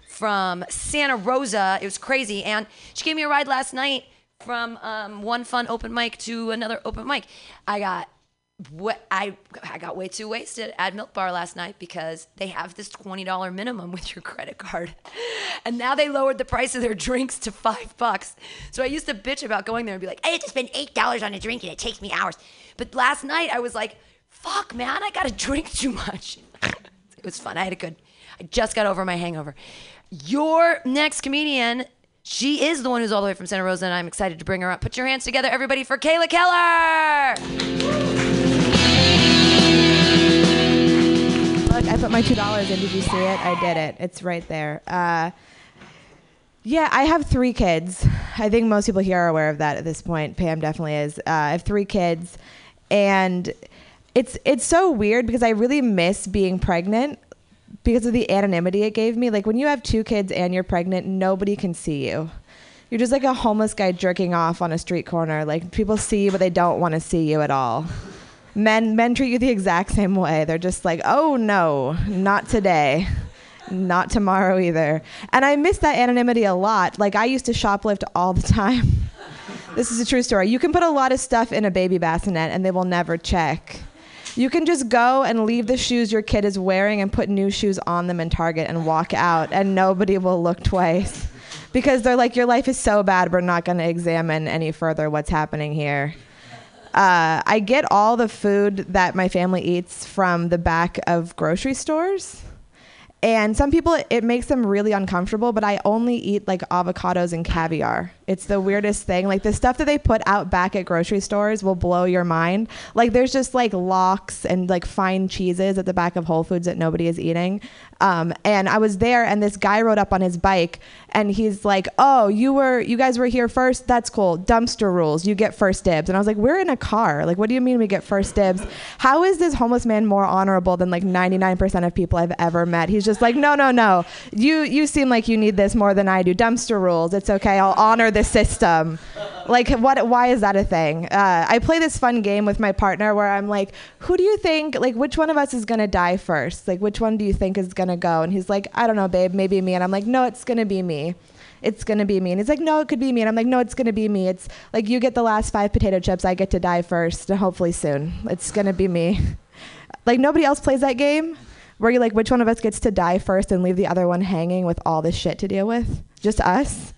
B: from Santa Rosa. It was crazy. And she gave me a ride last night from um, one fun open mic to another open mic. I got what I I got way too wasted at Milk Bar last night because they have this twenty dollar minimum with your credit card, and now they lowered the price of their drinks to five bucks. So I used to bitch about going there and be like, I had to spend eight dollars on a drink and it takes me hours. But last night I was like, fuck man, I gotta drink too much. it was fun. I had a good. I just got over my hangover. Your next comedian. She is the one who's all the way from Santa Rosa, and I'm excited to bring her up. Put your hands together, everybody, for Kayla Keller!
J: Look, I put my two dollars in. Did you see it? I did it. It's right there. Uh, yeah, I have three kids. I think most people here are aware of that at this point. Pam definitely is. Uh, I have three kids, and it's it's so weird because I really miss being pregnant because of the anonymity it gave me. Like when you have two kids and you're pregnant, nobody can see you. You're just like a homeless guy jerking off on a street corner. Like people see you, but they don't want to see you at all. Men men treat you the exact same way. They're just like, "Oh no, not today." Not tomorrow either. And I miss that anonymity a lot. Like I used to shoplift all the time. this is a true story. You can put a lot of stuff in a baby bassinet and they will never check. You can just go and leave the shoes your kid is wearing and put new shoes on them in Target and walk out and nobody will look twice. Because they're like, your life is so bad, we're not going to examine any further what's happening here. Uh, I get all the food that my family eats from the back of grocery stores. And some people, it makes them really uncomfortable, but I only eat like avocados and caviar. It's the weirdest thing. Like the stuff that they put out back at grocery stores will blow your mind. Like there's just like lox and like fine cheeses at the back of Whole Foods that nobody is eating. Um, and I was there, and this guy rode up on his bike, and he's like, "Oh, you were, you guys were here first. That's cool. Dumpster rules. You get first dibs." And I was like, "We're in a car. Like, what do you mean we get first dibs? How is this homeless man more honorable than like 99% of people I've ever met?" He's just like, "No, no, no. You, you seem like you need this more than I do. Dumpster rules. It's okay. I'll honor system." Like, what? Why is that a thing? Uh, I play this fun game with my partner where I'm like, "Who do you think? Like, which one of us is gonna die first? Like, which one do you think is gonna go?" And he's like, "I don't know, babe. Maybe me." And I'm like, "No, it's gonna be me. It's gonna be me." And he's like, "No, it could be me." And I'm like, "No, it's gonna be me. It's like you get the last five potato chips. I get to die first, and hopefully soon. It's gonna be me." Like nobody else plays that game. Where you're like, which one of us gets to die first and leave the other one hanging with all this shit to deal with? Just us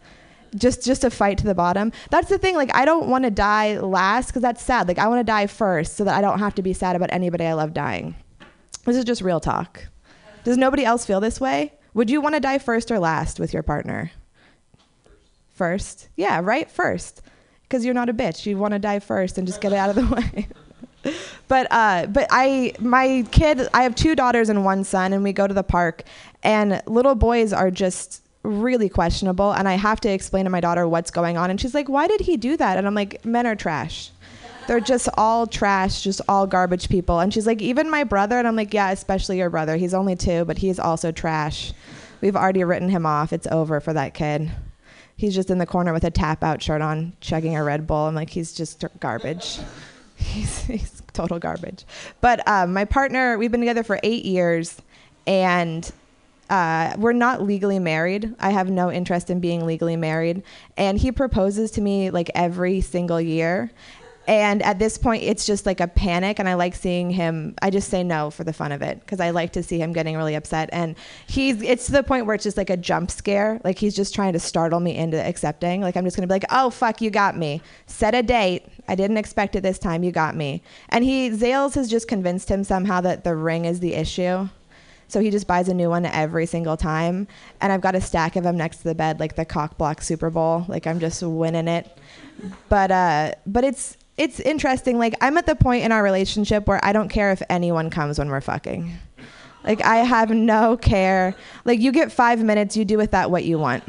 J: just just a fight to the bottom. That's the thing. Like I don't want to die last because that's sad. Like I want to die first so that I don't have to be sad about anybody I love dying. This is just real talk. Does nobody else feel this way? Would you want to die first or last with your partner? First. Yeah, right? First. Because you're not a bitch. You want to die first and just get it out of the way. but uh, but I my kid I have two daughters and one son and we go to the park and little boys are just really questionable and I have to explain to my daughter what's going on and she's like why did he do that? And I'm like men are trash. They're just all trash just all garbage people. And she's like even my brother? And I'm like yeah especially your brother. He's only 2 but he's also trash. We've already written him off. It's over for that kid. He's just in the corner with a tap out shirt on chugging a Red Bull. I'm like he's just garbage. He's, he's total garbage. But um, my partner, we've been together for eight years, and uh, we're not legally married. I have no interest in being legally married. And he proposes to me like every single year. And at this point, it's just like a panic, and I like seeing him. I just say no for the fun of it because I like to see him getting really upset. And he's, it's to the point where it's just like a jump scare. Like he's just trying to startle me into accepting. Like I'm just gonna be like, oh fuck, you got me. Set a date. I didn't expect it this time. You got me. And he, Zales has just convinced him somehow that the ring is the issue. So he just buys a new one every single time. And I've got a stack of them next to the bed, like the cock block Super Bowl. Like I'm just winning it. But uh, but it's it's interesting. Like I'm at the point in our relationship where I don't care if anyone comes when we're fucking. Like I have no care. Like you get five minutes, you do with that what you want.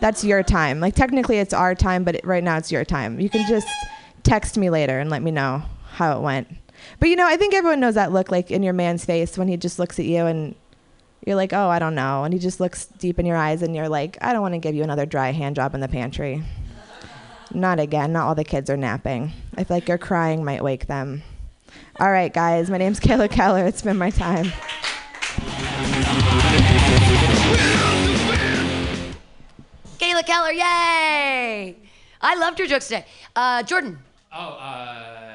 J: That's your time. Like technically it's our time, but it, right now it's your time. You can just text me later and let me know how it went. But you know, I think everyone knows that look like in your man's face when he just looks at you and you're like, oh, I don't know. And he just looks deep in your eyes and you're like, I don't want to give you another dry hand job in the pantry. Not again. Not all the kids are napping. I feel like your crying might wake them. All right, guys. My name's Kayla Keller. It's been my time.
B: Kayla Keller, yay! I loved your jokes today. Uh, Jordan.
H: Oh, uh,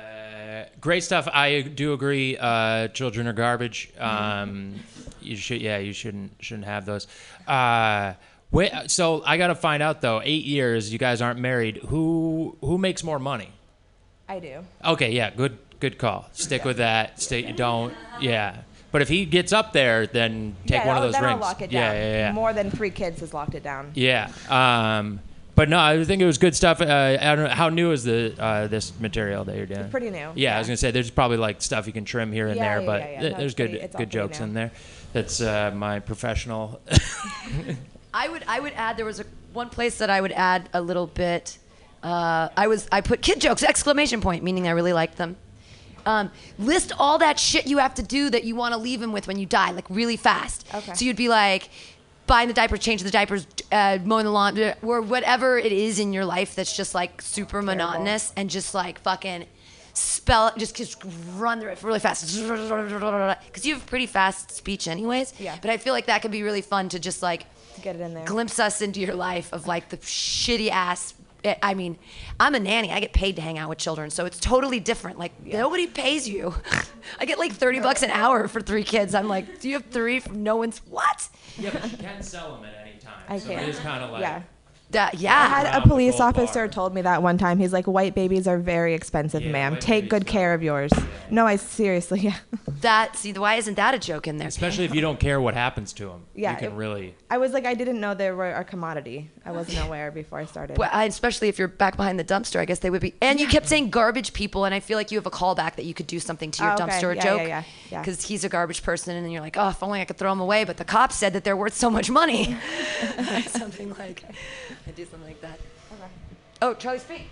H: great stuff. I do agree. Uh, children are garbage. Um, you should, yeah, you shouldn't shouldn't have those. Uh, wait, so I got to find out though. Eight years, you guys aren't married. Who who makes more money?
J: I do.
H: Okay, yeah, good good call. Stick with that. Stay. Don't. Yeah. But if he gets up there, then take
J: yeah,
H: one of those
J: then
H: rings.
J: I'll lock it
H: yeah, yeah, yeah.
J: More than three kids has locked it down.
H: Yeah. Um, but no, I think it was good stuff. Uh, I don't know how new is the uh, this material that you're doing.
J: It's pretty new,
H: Yeah, I was gonna say there's probably like stuff you can trim here and
J: Yeah,
H: there,
J: yeah,
H: but
J: yeah, yeah.
H: th-
J: No,
H: there's
J: it's pretty-
H: good good jokes
J: new.
H: in there. That's uh, my professional.
B: I would I would add there was a one place that I would add a little bit. Uh, I was I put kid jokes exclamation point meaning I really liked them. Um, list all that shit you have to do that you want to leave him with when you die, like really fast.
J: Okay.
B: So you'd be like buying the diapers, changing the diapers, uh, mowing the lawn, uh, or whatever it is in your life that's just like super monotonous and just like fucking spell it, just just run through it really fast. Because you have pretty fast speech anyways.
J: Yeah.
B: But I feel like that could be really fun to just like
J: Get it in there.
B: glimpse us into your life of like the shitty ass. Eh, I mean, I'm a nanny. I get paid to hang out with children, so it's totally different. Like nobody pays you. I get like 30 bucks an hour for three kids. I'm like, do you have three? From no one's what?
H: yeah, but you can sell them at any time.
J: I
H: so
J: can.
H: it is kind of like.
J: yeah.
B: That
J: I
B: yeah.
J: had a police officer
H: bar.
J: told me that one time. He's like, "White babies are very expensive,
H: Yeah,
J: ma'am.
H: white
J: Take
H: babies
J: good
H: are-
J: care of yours." No, I seriously, yeah.
B: That see, why isn't that a joke in there?
H: Especially if you don't care what happens to them.
J: Yeah,
H: You can
J: it-
H: really.
J: I was like, I didn't know they were a commodity. I wasn't aware before I started.
B: Well, I- especially if you're back behind the dumpster, I guess they would be. And you kept saying garbage people, and I feel like you have a callback that you could do something to your
J: Oh, okay.
B: dumpster
J: Yeah,
B: joke.
J: yeah, yeah, yeah.
B: Because he's a garbage person, and then you're like, oh, if only I could throw him away. But the cops said that they're worth so much money. something like, I do something like that. Oh, Charlie, speak.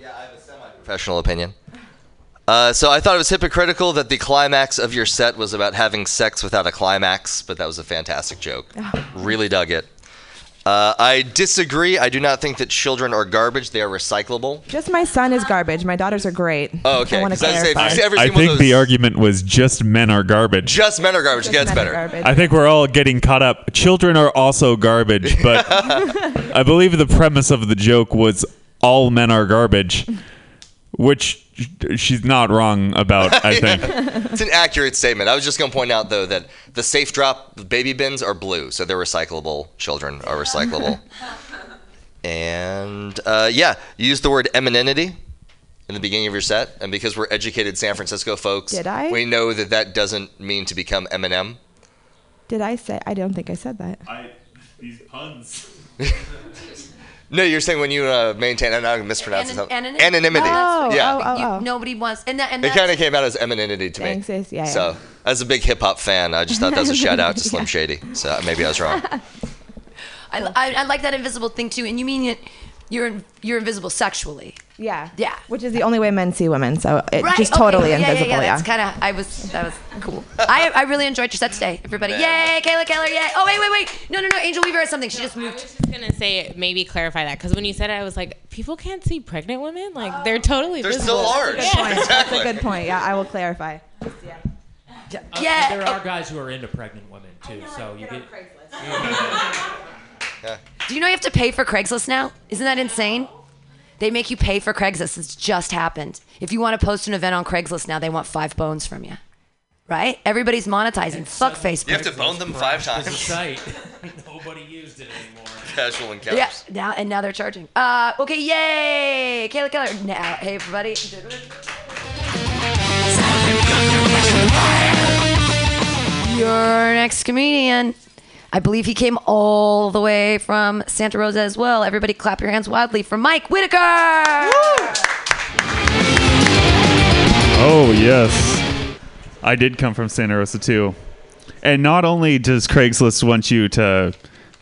D: Yeah, I have a semi-professional opinion. Uh, so I thought it was hypocritical that the climax of your set was about having sex without a climax, but that was a fantastic joke. Really dug it. Uh, I disagree. I do not think that children are garbage. They are recyclable.
J: Just my son is garbage. My daughters are great.
D: Oh, okay.
J: I want to
D: 'Cause I was saying,
J: clarify.
D: if you see every
K: I
D: single
K: think
D: one of
K: the
D: those-
K: argument was just men are garbage.
D: Just men are garbage. It gets
J: Men are
D: better.
J: garbage.
K: I think we're all getting caught up. Children are also garbage, but I believe the premise of the joke was all men are garbage, which she's not wrong about, I think.
D: It's an accurate statement. I was just going to point out, though, that the safe drop baby bins are blue, so they're recyclable. Children are recyclable. and uh, yeah, use the word emininity in the beginning of your set, and because we're educated San Francisco folks,
J: Did I?
D: we know that that doesn't mean to become Eminem.
J: Did I say? I don't think I said that.
I: I these puns.
D: No, you're saying when you uh, maintain, and I'm mispronouncing
B: Anon-
D: something.
B: anonymity.
D: Anonymity.
J: Oh,
D: yeah.
J: oh, oh,
B: You-
J: oh.
B: nobody wants, and that, and
D: It kind of came out as emininity to me.
J: Thanks, sis. Yeah, yeah.
D: So, as a big hip hop fan, I just thought that was a shout out to Slim Shady. So maybe I was wrong.
B: I, I, I like that invisible thing too. And you mean it? You're you're invisible sexually,
J: Yeah.
B: Yeah.
J: Which is the only way men see women, so it
B: right?
J: just
B: okay,
J: totally
B: yeah,
J: invisible.
B: Yeah, yeah,
J: Yeah.
B: That's kind of. I was. That was cool. I I really enjoyed your set today, everybody. Yay, Kayla Keller! Yay! Oh wait, wait, wait! No, no, no! Angel Weaver has something. She just moved.
E: I
B: moved.
E: was just gonna say maybe clarify that because when you said it, I was like, people can't see pregnant women. Like they're totally
D: They're
E: visible.
D: still large.
J: Good point. That's a good point. Yeah, I will clarify.
H: Uh,
B: Yeah.
H: There are guys who are into pregnant women too, so you get.
B: Do you know you have to pay for Craigslist now? Isn't that insane? They make you pay for Craigslist. It's just happened. If you want to post an event on Craigslist now, they want five bones from you. Right? Everybody's monetizing. Fuck Facebook.
D: You have to bone them five
H: As a
D: times.
H: site, nobody used it anymore.
D: Casual encounters.
B: Yeah, now and now they're charging. Uh, okay, yay, Kayla Keller. Now, hey everybody. Your next comedian. I believe he came all the way from Santa Rosa as well. Everybody, clap your hands wildly for Mike Whitaker.
K: Oh, yes. I did come from Santa Rosa too. And not only does Craigslist want you to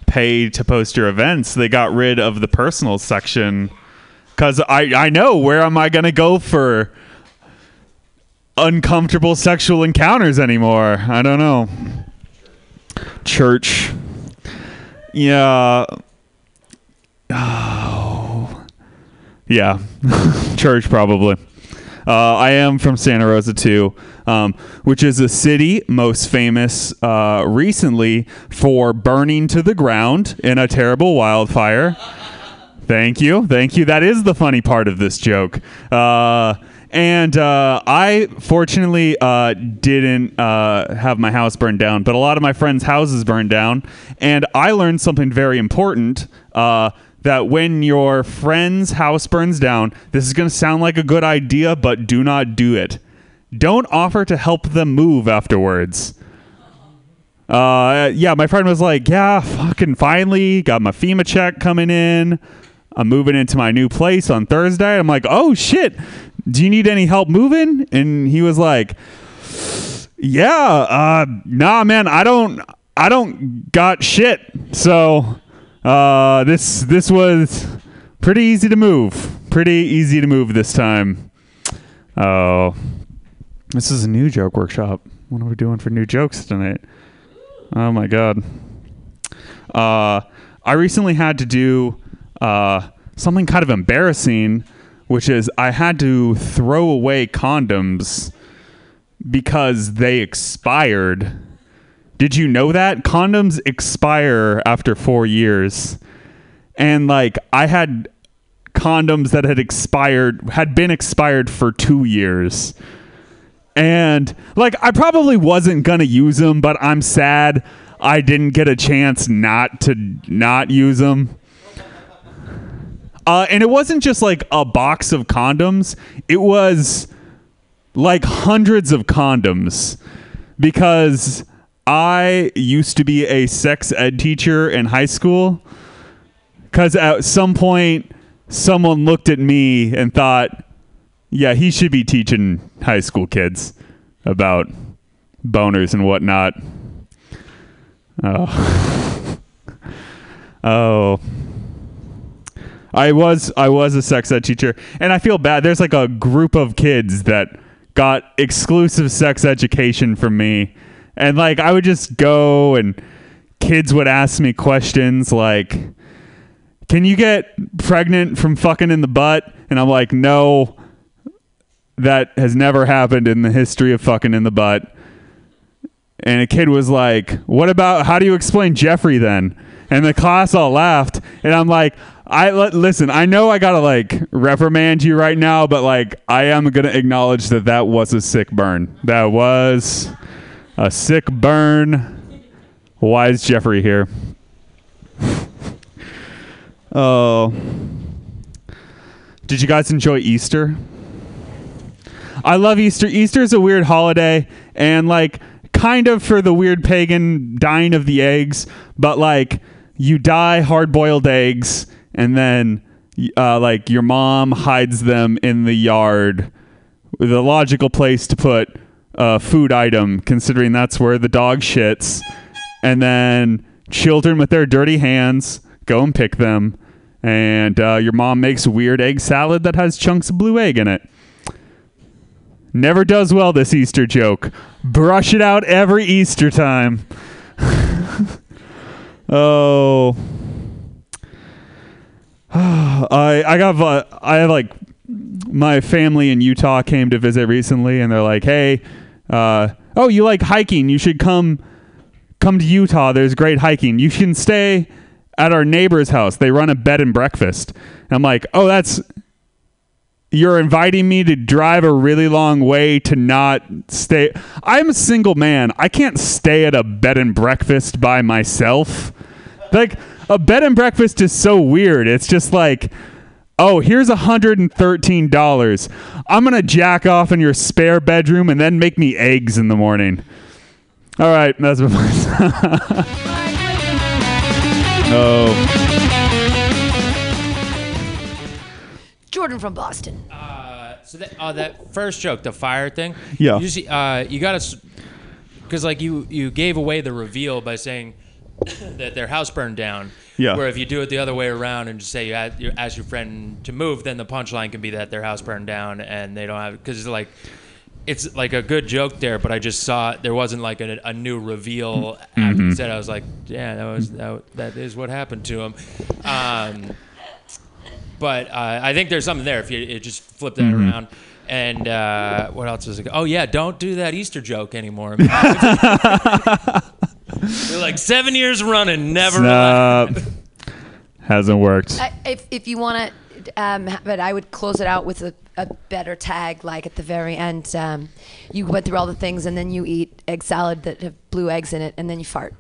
K: pay to post your events, they got rid of the personal section. Because I, I know where am I going to go for uncomfortable sexual encounters anymore? I don't know. Church. Yeah. Oh. Yeah. Church, probably. Uh, I am from Santa Rosa too, um, which is a city most famous uh, recently for burning to the ground in a terrible wildfire. Thank you, thank you. That is the funny part of this joke. Uh, and uh, I fortunately uh, didn't uh, have my house burned down, but a lot of my friends' houses burned down, and I learned something very important. Uh, that when your friend's house burns down, this is going to sound like a good idea, but do not do it. Don't offer to help them move afterwards. Uh, yeah, my friend was like, "Yeah, fucking finally got my FEMA check coming in. I'm moving into my new place on Thursday." I'm like, "Oh shit, do you need any help moving?" And he was like, "Yeah, uh, nah, man, I don't, I don't got shit." So, uh, this this was pretty easy to move. Pretty easy to move this time. Oh, this is a new joke workshop. What are we doing for new jokes tonight? Oh my god. Uh, I recently had to do uh, something kind of embarrassing, which is I had to throw away condoms because they expired. Did you know that? Condoms expire after four years. And like, I had condoms that had expired, had been expired for two years. And like, I probably wasn't going to use them, but I'm sad I didn't get a chance not to not use them. Uh, and it wasn't just like a box of condoms, it was like hundreds of condoms because I used to be a sex ed teacher in high school. Because at some point, someone looked at me and thought, yeah, he should be teaching high school kids about boners and whatnot. Oh. oh. I was I was a sex ed teacher and I feel bad. There's like a group of kids that got exclusive sex education from me. And like I would just go and kids would ask me questions like can you get pregnant from fucking in the butt? And I'm like, no, that has never happened in the history of fucking in the butt. And a kid was like, what about, how do you explain Jeffrey then? And the class all laughed. And I'm like, I listen, I know I gotta like reprimand you right now, but like, I am gonna acknowledge that that was a sick burn. That was a sick burn. Why is Jeffrey here? Oh. Did you guys enjoy Easter? I love Easter. Easter is a weird holiday and like kind of for the weird pagan dyeing of the eggs, but like you dye hard boiled eggs and then uh, like your mom hides them in the yard. The logical place to put a food item considering that's where the dog shits. And then children with their dirty hands go and pick them. And uh, your mom makes weird egg salad that has chunks of blue egg in it. Never does well this easter joke. Brush it out every easter time oh i i got i have like my family in utah came to visit recently and they're like hey uh, oh you like hiking you should come come to Utah. There's great hiking. You can stay at our neighbor's house. They run a bed and breakfast. I'm like, oh, that's. You're inviting me to drive a really long way to not stay. I'm a single man. I can't stay at a bed and breakfast by myself. Like, a bed and breakfast is so weird. It's just like, oh, here's $113. I'm going to jack off in your spare bedroom and then make me eggs in the morning. All right, that's my Oh.
B: Jordan from Boston.
H: So that, uh, that first joke, the fire thing.
K: Yeah.
H: You see, uh, you gotta, because like you you gave away the reveal by saying that their house burned down.
K: Yeah.
H: Where if you do it the other way around and just say you, ask, you ask your friend to move, then the punchline can be that their house burned down and they don't have because it's like. It's like a good joke there, but I just saw it. there wasn't like a, a new reveal. After you
K: Mhm.
H: said, I was like, yeah, that was that, that is what happened to him. Um, but uh, I think there's something there if you, you just flip that
K: Mhm.
H: around. And uh, what else was it? Oh yeah, don't do that Easter joke anymore. You're like seven years running, never.
K: Snap. Hasn't worked.
B: I, if if you want to, um, but I would close it out with a, a better tag, like at the very end. Um, you went through all the things, and then you eat egg salad that have blue eggs in it, and then you fart,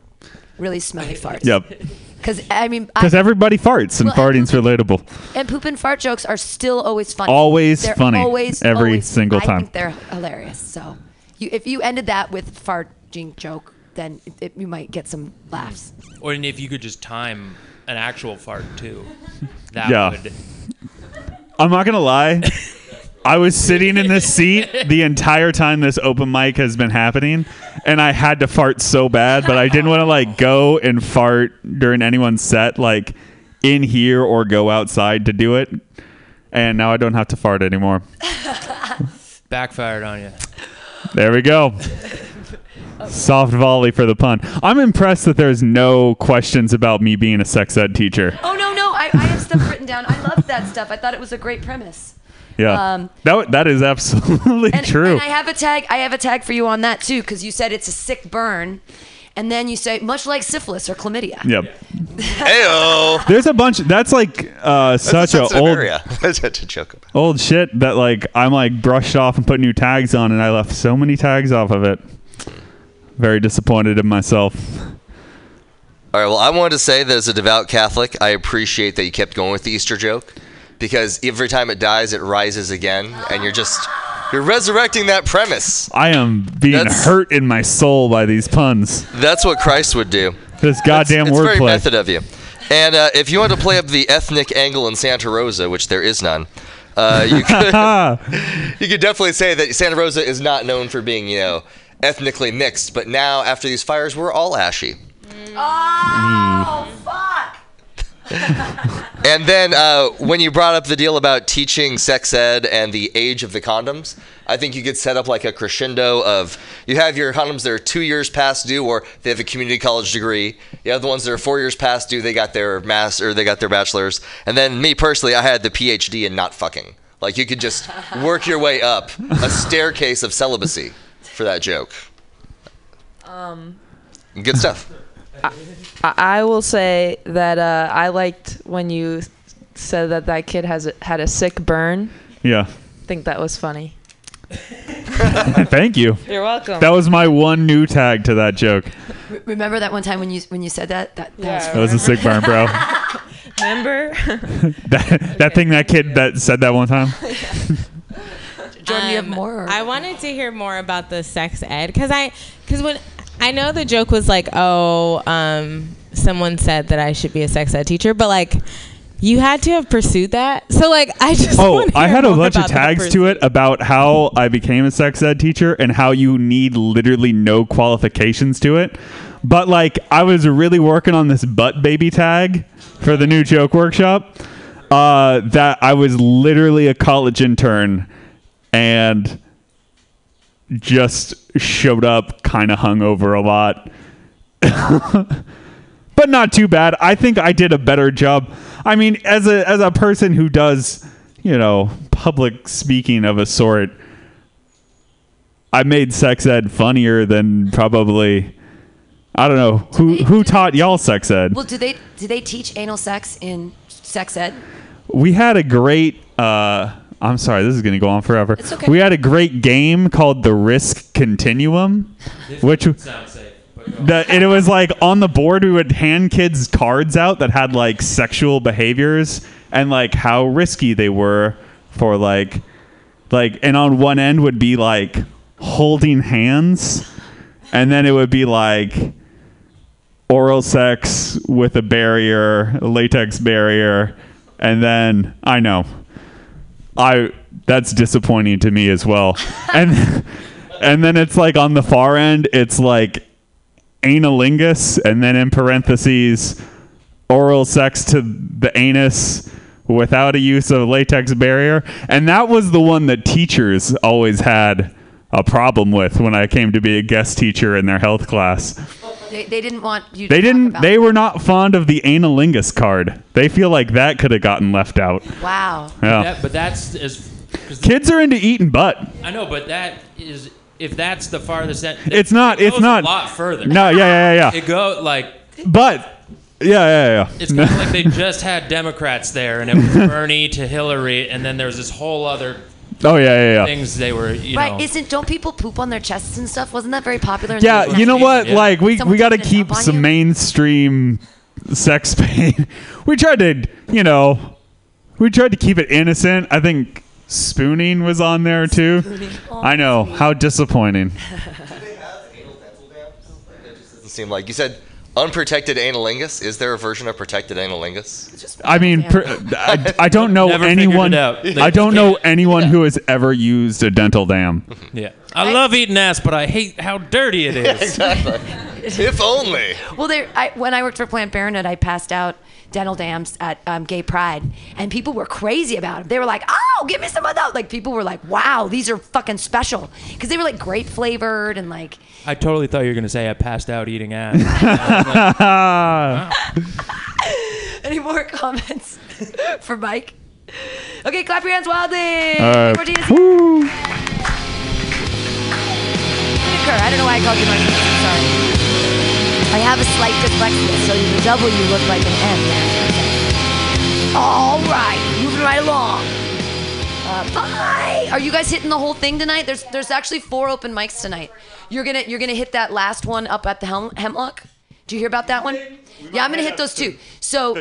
B: really smelly farts.
K: Yep.
B: Because I mean,
K: Because everybody farts and
B: Well,
K: farting's relatable.
B: and poop and fart jokes are still always funny.
K: Always
B: They're
K: funny.
B: Always
K: Every
B: always-
K: single
B: I
K: time.
B: think they're hilarious. So, you, if you ended that with farting joke, then it, it, you might get some laughs.
H: Or and if you could just time an actual fart too, that
K: Yeah.
H: would.
K: I'm not gonna lie. I was sitting in this seat the entire time this open mic has been happening, and I had to fart so bad, but I didn't want to like go and fart during anyone's set, like in here or go outside to do it. And now I don't have to fart anymore.
H: Backfired on you.
K: There we go. Soft volley for the pun. I'm impressed that there's no questions about me being a sex ed teacher.
B: Oh no, no, I, I have stuff written down. I love that stuff. I thought it was a great premise.
K: Yeah,
B: Um,
K: that that is absolutely
B: and,
K: true.
B: And I have a tag. I have a tag for you on that too, because you said it's a sick burn, and then you say much like syphilis or chlamydia.
K: Yep.
D: Heyo.
K: There's a bunch. That's like uh, such a
D: sensitive
K: old
D: area. That's such a joke. About.
K: old shit that like I'm like brushed off and put new tags on, and I left so many tags off of it. Very disappointed in myself.
D: All right. Well, I wanted to say that as a devout Catholic, I appreciate that you kept going with the Easter joke because every time it dies, it rises again, and you're just you're resurrecting that premise.
K: I am being
D: That's-
K: hurt in my soul by these puns.
D: That's what Christ would do.
K: This goddamn
D: It's very
K: wordplay.
D: method of you. And uh, if you want to play up the ethnic angle in Santa Rosa, which there is none, uh, you could you could definitely say that Santa Rosa is not known for being you know ethnically mixed. But now after these fires, we're all ashy.
B: Oh fuck!
D: And then uh, when you brought up the deal about teaching sex ed and the age of the condoms, I think you could set up like a crescendo of you have your condoms that are two years past due or they have a community college degree. You have the ones that are four years past due, they got their mass or they got their bachelor's. And then me personally, I had the PhD in not fucking. Like you could just work your way up a staircase of celibacy for that joke.
L: Um,
D: Good stuff.
L: I, I will say that uh, I liked when you said that that kid has a, had a sick burn.
K: Yeah.
L: I think that was funny.
K: Thank you.
L: You're welcome.
K: That was my one new tag to that joke.
B: Re- Remember that one time when you when you said that? That, that
L: Yeah,
K: That was a sick burn, bro.
L: Remember?
K: that that thing that kid that said that one time.
B: Jordan, you have
E: Um,
B: more? or-
E: I wanted to hear more about the sex ed because I because when I know the joke was like, oh, um, someone said that I should be a sex ed teacher, but like. You had to have pursued that, so like I just.
K: Oh, I had a bunch of tags to it about how I became a sex ed teacher and how you need literally no qualifications to it. But like, I was really working on this butt baby tag for the new joke workshop. Uh, that I was literally a college intern and just showed up kind of hungover a lot. but not too bad. I think I did a better job. I mean, as a as a person who does, you know, public speaking of a sort, I made sex ed funnier than probably I don't know who who taught y'all sex ed.
B: well, do they do they teach anal sex in sex ed?
K: We had a great. Uh, I'm sorry, this is going to go on forever.
B: It's okay.
K: We had a great game called the Risk Continuum, which
H: Sounds safe.
K: the, and it was like on the board we would hand kids cards out that had like sexual behaviors and like how risky they were for like like and on one end would be like holding hands and then it would be like oral sex with a barrier a latex barrier and then i know i that's disappointing to me as well. And and then it's like on the far end it's like analingus and then in parentheses oral sex to the anus without a use of latex barrier. And that was the one that teachers always had a problem with when i came to be a guest teacher in their health class
B: They, they didn't want you.
K: they
B: to
K: didn't
B: about
K: they were not fond of the analingus card they feel like that could have gotten left out
B: Wow.
K: yeah
H: That, but that's as. 'cause
K: kids are into eating butt
H: I know, but that is if that's the farthest end.
K: It's not-
H: It
K: it's not-
H: a lot further.
K: no yeah yeah yeah, yeah.
H: It go like
K: but yeah yeah yeah
H: it's kind of like they just had Democrats there, and it was Bernie to Hillary, and then there's this whole other
K: oh yeah yeah yeah
H: things they were, you
B: right?
H: know.
B: Isn't don't people poop on their chests and stuff? Wasn't that very popular? In
K: Yeah,
B: the
K: you know what?
H: Yeah.
K: Like we
B: Someone
K: we got to keep some
B: you?
K: mainstream sex pain. we tried to, you know, we tried to keep it innocent. I think spooning was on there too.
B: Oh,
K: I know how disappointing.
D: Doesn't seem like you said unprotected analingus. Is there a version of protected analingus?
K: I mean, per, I, I don't know
H: Never
K: anyone.
H: out.
K: I don't know
H: can't-
K: anyone who has ever used a dental dam.
H: yeah, I love eating ass, but I hate how dirty it is.
D: exactly. if only.
B: Well, there. I, when I worked for Planned Parenthood, I passed out dental dams at um, Gay Pride, and people were crazy about them. They were like, "Oh, give me some of those!" Like people were like, "Wow, these are fucking special," because they were like grape flavored and like.
H: I totally thought you were gonna say I passed out eating ass.
B: Any more comments for Mike? Okay, clap your hands wildly.
K: All right. Woo.
B: I don't know why I called you Martinez. Sorry. I have a slight dyslexia, so the W looked like an M. All right, moving right along. Uh, bye. Are you guys hitting the whole thing tonight? There's there's actually four open mics tonight. You're gonna you're gonna hit that last one up at the Hem- Hemlock. Do you hear about that one? Yeah, I'm gonna hit those two. So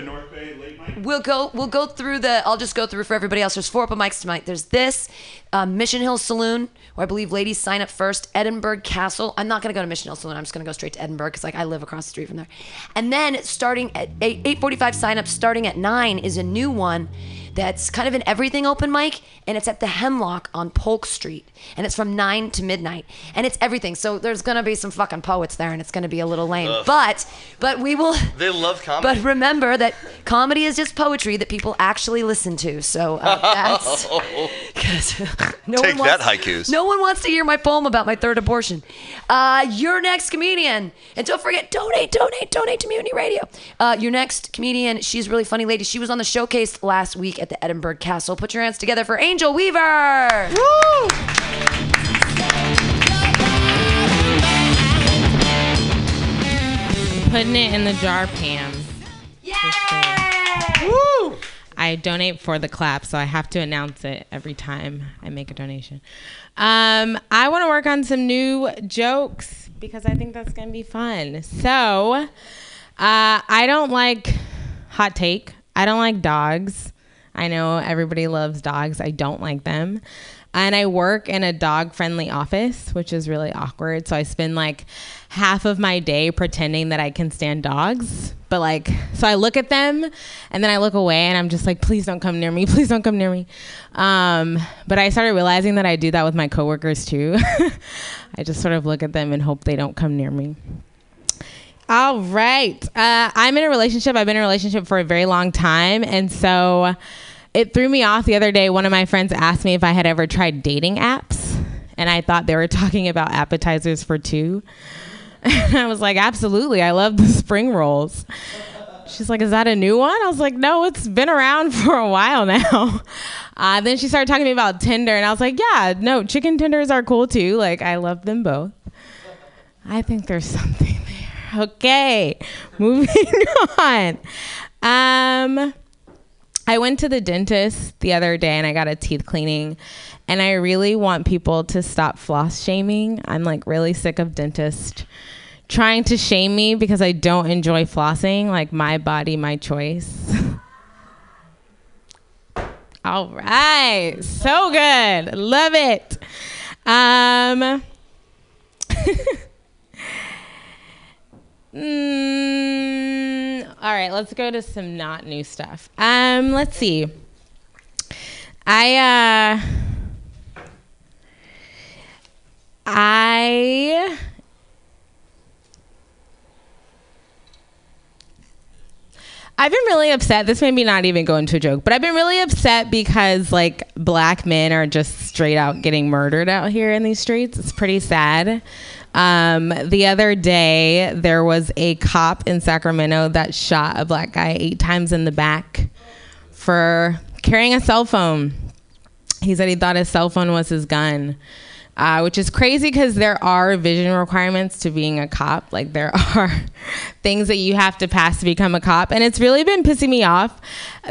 B: we'll go we'll go through the I'll just go through for everybody else. There's four open mics tonight. There's this um, Mission Hill Saloon where I believe ladies sign up first. Edinburgh Castle. I'm not gonna go to Mission Hill Saloon. I'm just gonna go straight to Edinburgh because like I live across the street from there. And then starting at 8 8:45 sign up starting at nine is a new one that's kind of an everything open mic, and it's at the Hemlock on Polk Street, and it's from nine to midnight, and it's everything. So there's gonna be some fucking poets there, and it's gonna be a little lame,
D: Ugh.
B: but but we will.
D: They love comedy.
B: But remember that comedy is just poetry that people actually listen to. So uh, that's no
D: Take
B: one
D: that,
B: wants,
D: haikus.
B: No one wants to hear my poem about my third abortion. Uh, your next comedian, and don't forget, donate, donate, donate to Mutiny Radio. Uh, your next comedian, she's a really funny lady. She was on the showcase last week at the Edinburgh Castle. Put your hands together for Angel Weaver. Woo!
E: Putting it in the jar, Pam. Yeah! Woo! I donate for the clap, so I have to announce it every time I make a donation. Um, I want to work on some new jokes because I think that's going to be fun. So, uh, I don't like hot take. I don't like dogs. I know everybody loves dogs. I don't like them. And I work in a dog friendly office, which is really awkward. So I spend like half of my day pretending that I can stand dogs. But like, so I look at them and then I look away and I'm just like, please don't come near me. Please don't come near me. Um, but I started realizing that I do that with my coworkers too. I just sort of look at them and hope they don't come near me. All right. Uh, I'm in a relationship. I've been in a relationship for a very long time. And so it threw me off the other day. One of my friends asked me if I had ever tried dating apps. And I thought they were talking about appetizers for two. And I was like, absolutely. I love the spring rolls. She's like, is that a new one? I was like, no, it's been around for a while now. Uh, then she started talking to me about Tinder. And I was like, yeah, no, chicken tenders are cool too. Like, I love them both. I think there's something there. Okay, moving on. Um, I went to the dentist the other day and I got a teeth cleaning, and I really want people to stop floss shaming. I'm like really sick of dentists trying to shame me because I don't enjoy flossing. Like my body, my choice. All right, so good, love it. Um. Mm, all right, let's go to some not new stuff. Um, let's see. I uh I I've been really upset. This made me not even go into a joke, but I've been really upset because like black men are just straight out getting murdered out here in these streets. It's pretty sad. Um, the other day, there was a cop in Sacramento that shot a black guy eight times in the back for carrying a cell phone. He said he thought his cell phone was his gun, uh, which is crazy because there are vision requirements to being a cop. Like, there are things that you have to pass to become a cop. And it's really been pissing me off.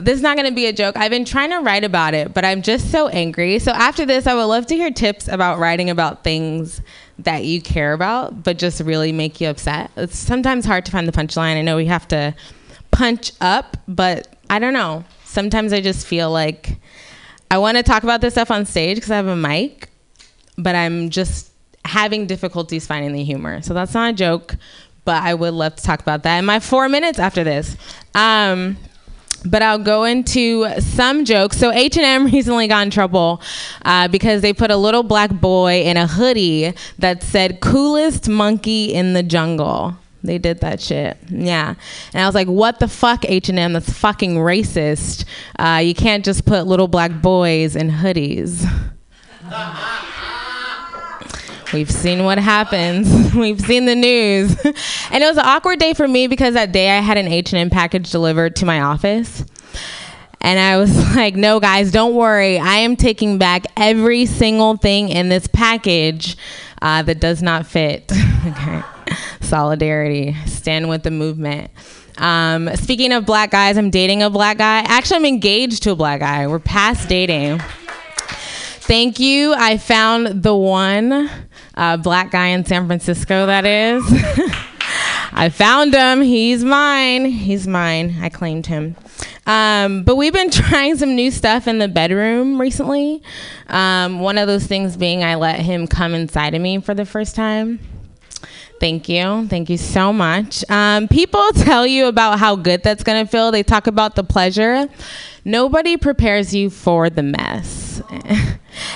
E: This is not going to be a joke. I've been trying to write about it, but I'm just so angry. So, after this, I would love to hear tips about writing about things that you care about, but just really make you upset. It's sometimes hard to find the punchline. I know we have to punch up, but I don't know. Sometimes I just feel like I want to talk about this stuff on stage because I have a mic, but I'm just having difficulties finding the humor. So that's not a joke, but I would love to talk about that in my four minutes after this. Um, but I'll go into some jokes. So H&M recently got in trouble uh, because they put a little black boy in a hoodie that said "coolest monkey in the jungle." They did that shit. Yeah. And I was like, what the fuck, H&M? That's fucking racist. Uh, you can't just put little black boys in hoodies. We've seen what happens. We've seen the news. and it was an awkward day for me because that day I had an H&M package delivered to my office. And I was like, no, guys, don't worry. I am taking back every single thing in this package uh, that does not fit. okay. Solidarity. Stand with the movement. Um, speaking of black guys, I'm dating a black guy. Actually, I'm engaged to a black guy. We're past dating. Thank you. I found the one uh, black guy in San Francisco, that is. I found him. He's mine. He's mine. I claimed him. Um, but we've been trying some new stuff in the bedroom recently. Um, one of those things being I let him come inside of me for the first time. Thank you. Thank you so much. Um, people tell you about how good that's going to feel. They talk about the pleasure. Nobody prepares you for the mess.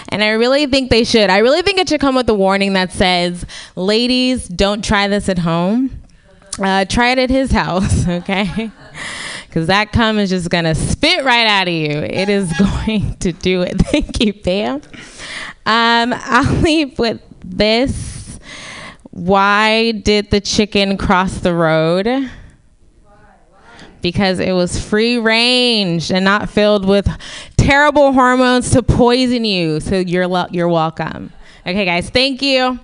E: And I really think they should. I really think it should come with a warning that says, ladies, don't try this at home. Uh, try it at his house, okay? Because that cum is just going to spit right out of you. It is going to do it. Thank you, Pam. Um, I'll leave with this. Why did the chicken cross the road? Because it was free range and not filled with terrible hormones to poison you. So you're lo- you're welcome. Okay, guys. Thank you.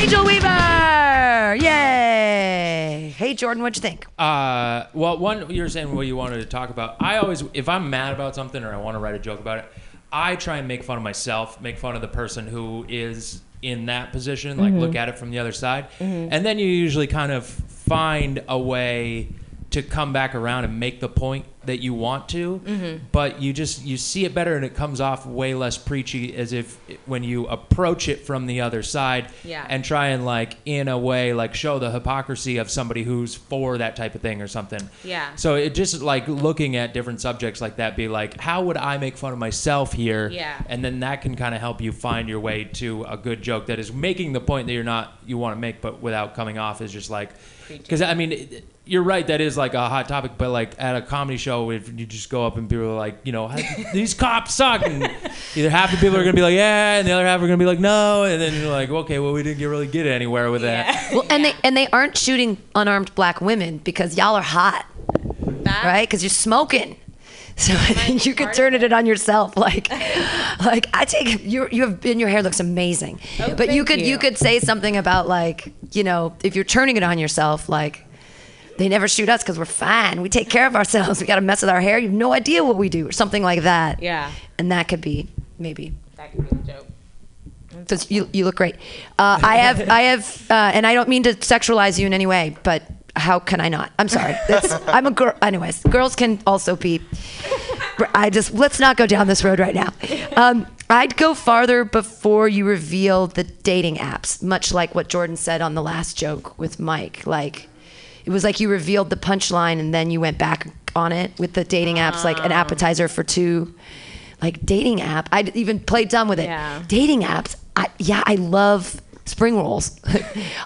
B: Angel Weaver! Yay! Hey, Jordan, what'd you think?
H: Uh, well, one you were saying what you wanted to talk about. I always, if I'm mad about something or I want to write a joke about it, I try and make fun of myself, make fun of the person who is in that position, like
M: Mhm.
H: look at it from the other side,
M: Mhm.
H: and then you usually kind of find a way to come back around and make the point that you want to
M: Mhm.
H: but you just you see it better and it comes off way less preachy as if when you approach it from the other side
E: Yeah.
H: and try and like in a way like show the hypocrisy of somebody who's for that type of thing or something
E: Yeah.
H: so it just like looking at different subjects like that be like how would i make fun of myself here
E: Yeah.
H: and then that can kind of help you find your way to a good joke that is making the point that you're not you want to make but without coming off as just like because i mean it- you're right that is like a hot topic but like at a comedy show if you just go up and people are like you know these cops suck. And either half the people are gonna be like yeah and the other half are gonna be like no and then you're like okay well we didn't get really get anywhere with that.
B: Well, and they and they aren't shooting unarmed black women because y'all are hot, right? Because you're smoking. So I think you could turn it on yourself. Like, like I take you. You have been. Your hair looks amazing.
E: Oh,
B: but you could you.
E: you.
B: could say something about like you know if you're turning it on yourself like. They never shoot us because we're fine. We take care of ourselves. We got to mess with our hair. You have no idea what we do, or something like that.
E: Yeah.
B: And that could be maybe
E: That could be the joke.
B: because you you look great. Uh, I have I have, uh, and I don't mean to sexualize you in any way, but how can I not? I'm sorry. That's, I'm a girl. Anyways, girls can also be. I just let's not go down this road right now. Um, I'd go farther before you reveal the dating apps, much like what Jordan said on the last joke with Mike. Like, it was like you revealed the punchline and then you went back on it with the dating apps, like an appetizer for two like dating app. I even played dumb with it.
E: Yeah.
B: Dating apps. I, yeah, I love spring rolls.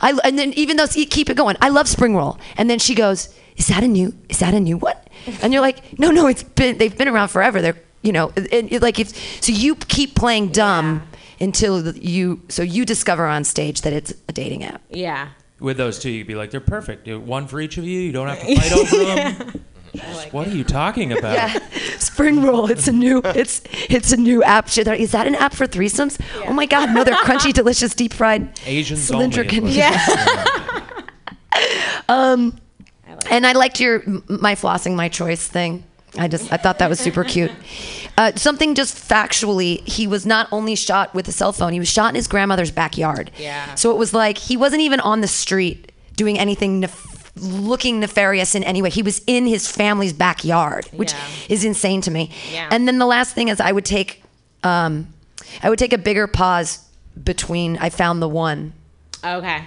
B: I and then even though see, keep it going, I love spring roll. And then she goes, "Is that a new? Is that a new one?" And you're like, "No, no, it's been they've been around forever. They're you know, and it, like if so you keep playing dumb until you so you discover on stage that it's a dating app.
E: Yeah.
H: with those two you'd be like they're perfect one for each of you you don't have to fight over them what are you talking about
B: Yeah, spring roll. It's a new. It's it's a new app. Is that an app for threesomes? Oh my God! No, they're crunchy, delicious, deep fried.
H: Asian
B: cylindrical.
H: only is what it
B: Yeah. um, and I liked your my flossing my choice thing. I just I thought that was super cute. Uh, something just factually, he was not only shot with a cell phone. He was shot in his grandmother's backyard.
E: Yeah.
B: So it was like he wasn't even on the street doing anything nef- looking nefarious in any way. He was in his family's backyard, which
E: Yeah.
B: is insane to me.
E: Yeah.
B: And then the last thing is I would take um, I would take a bigger pause between I found the one
E: Okay.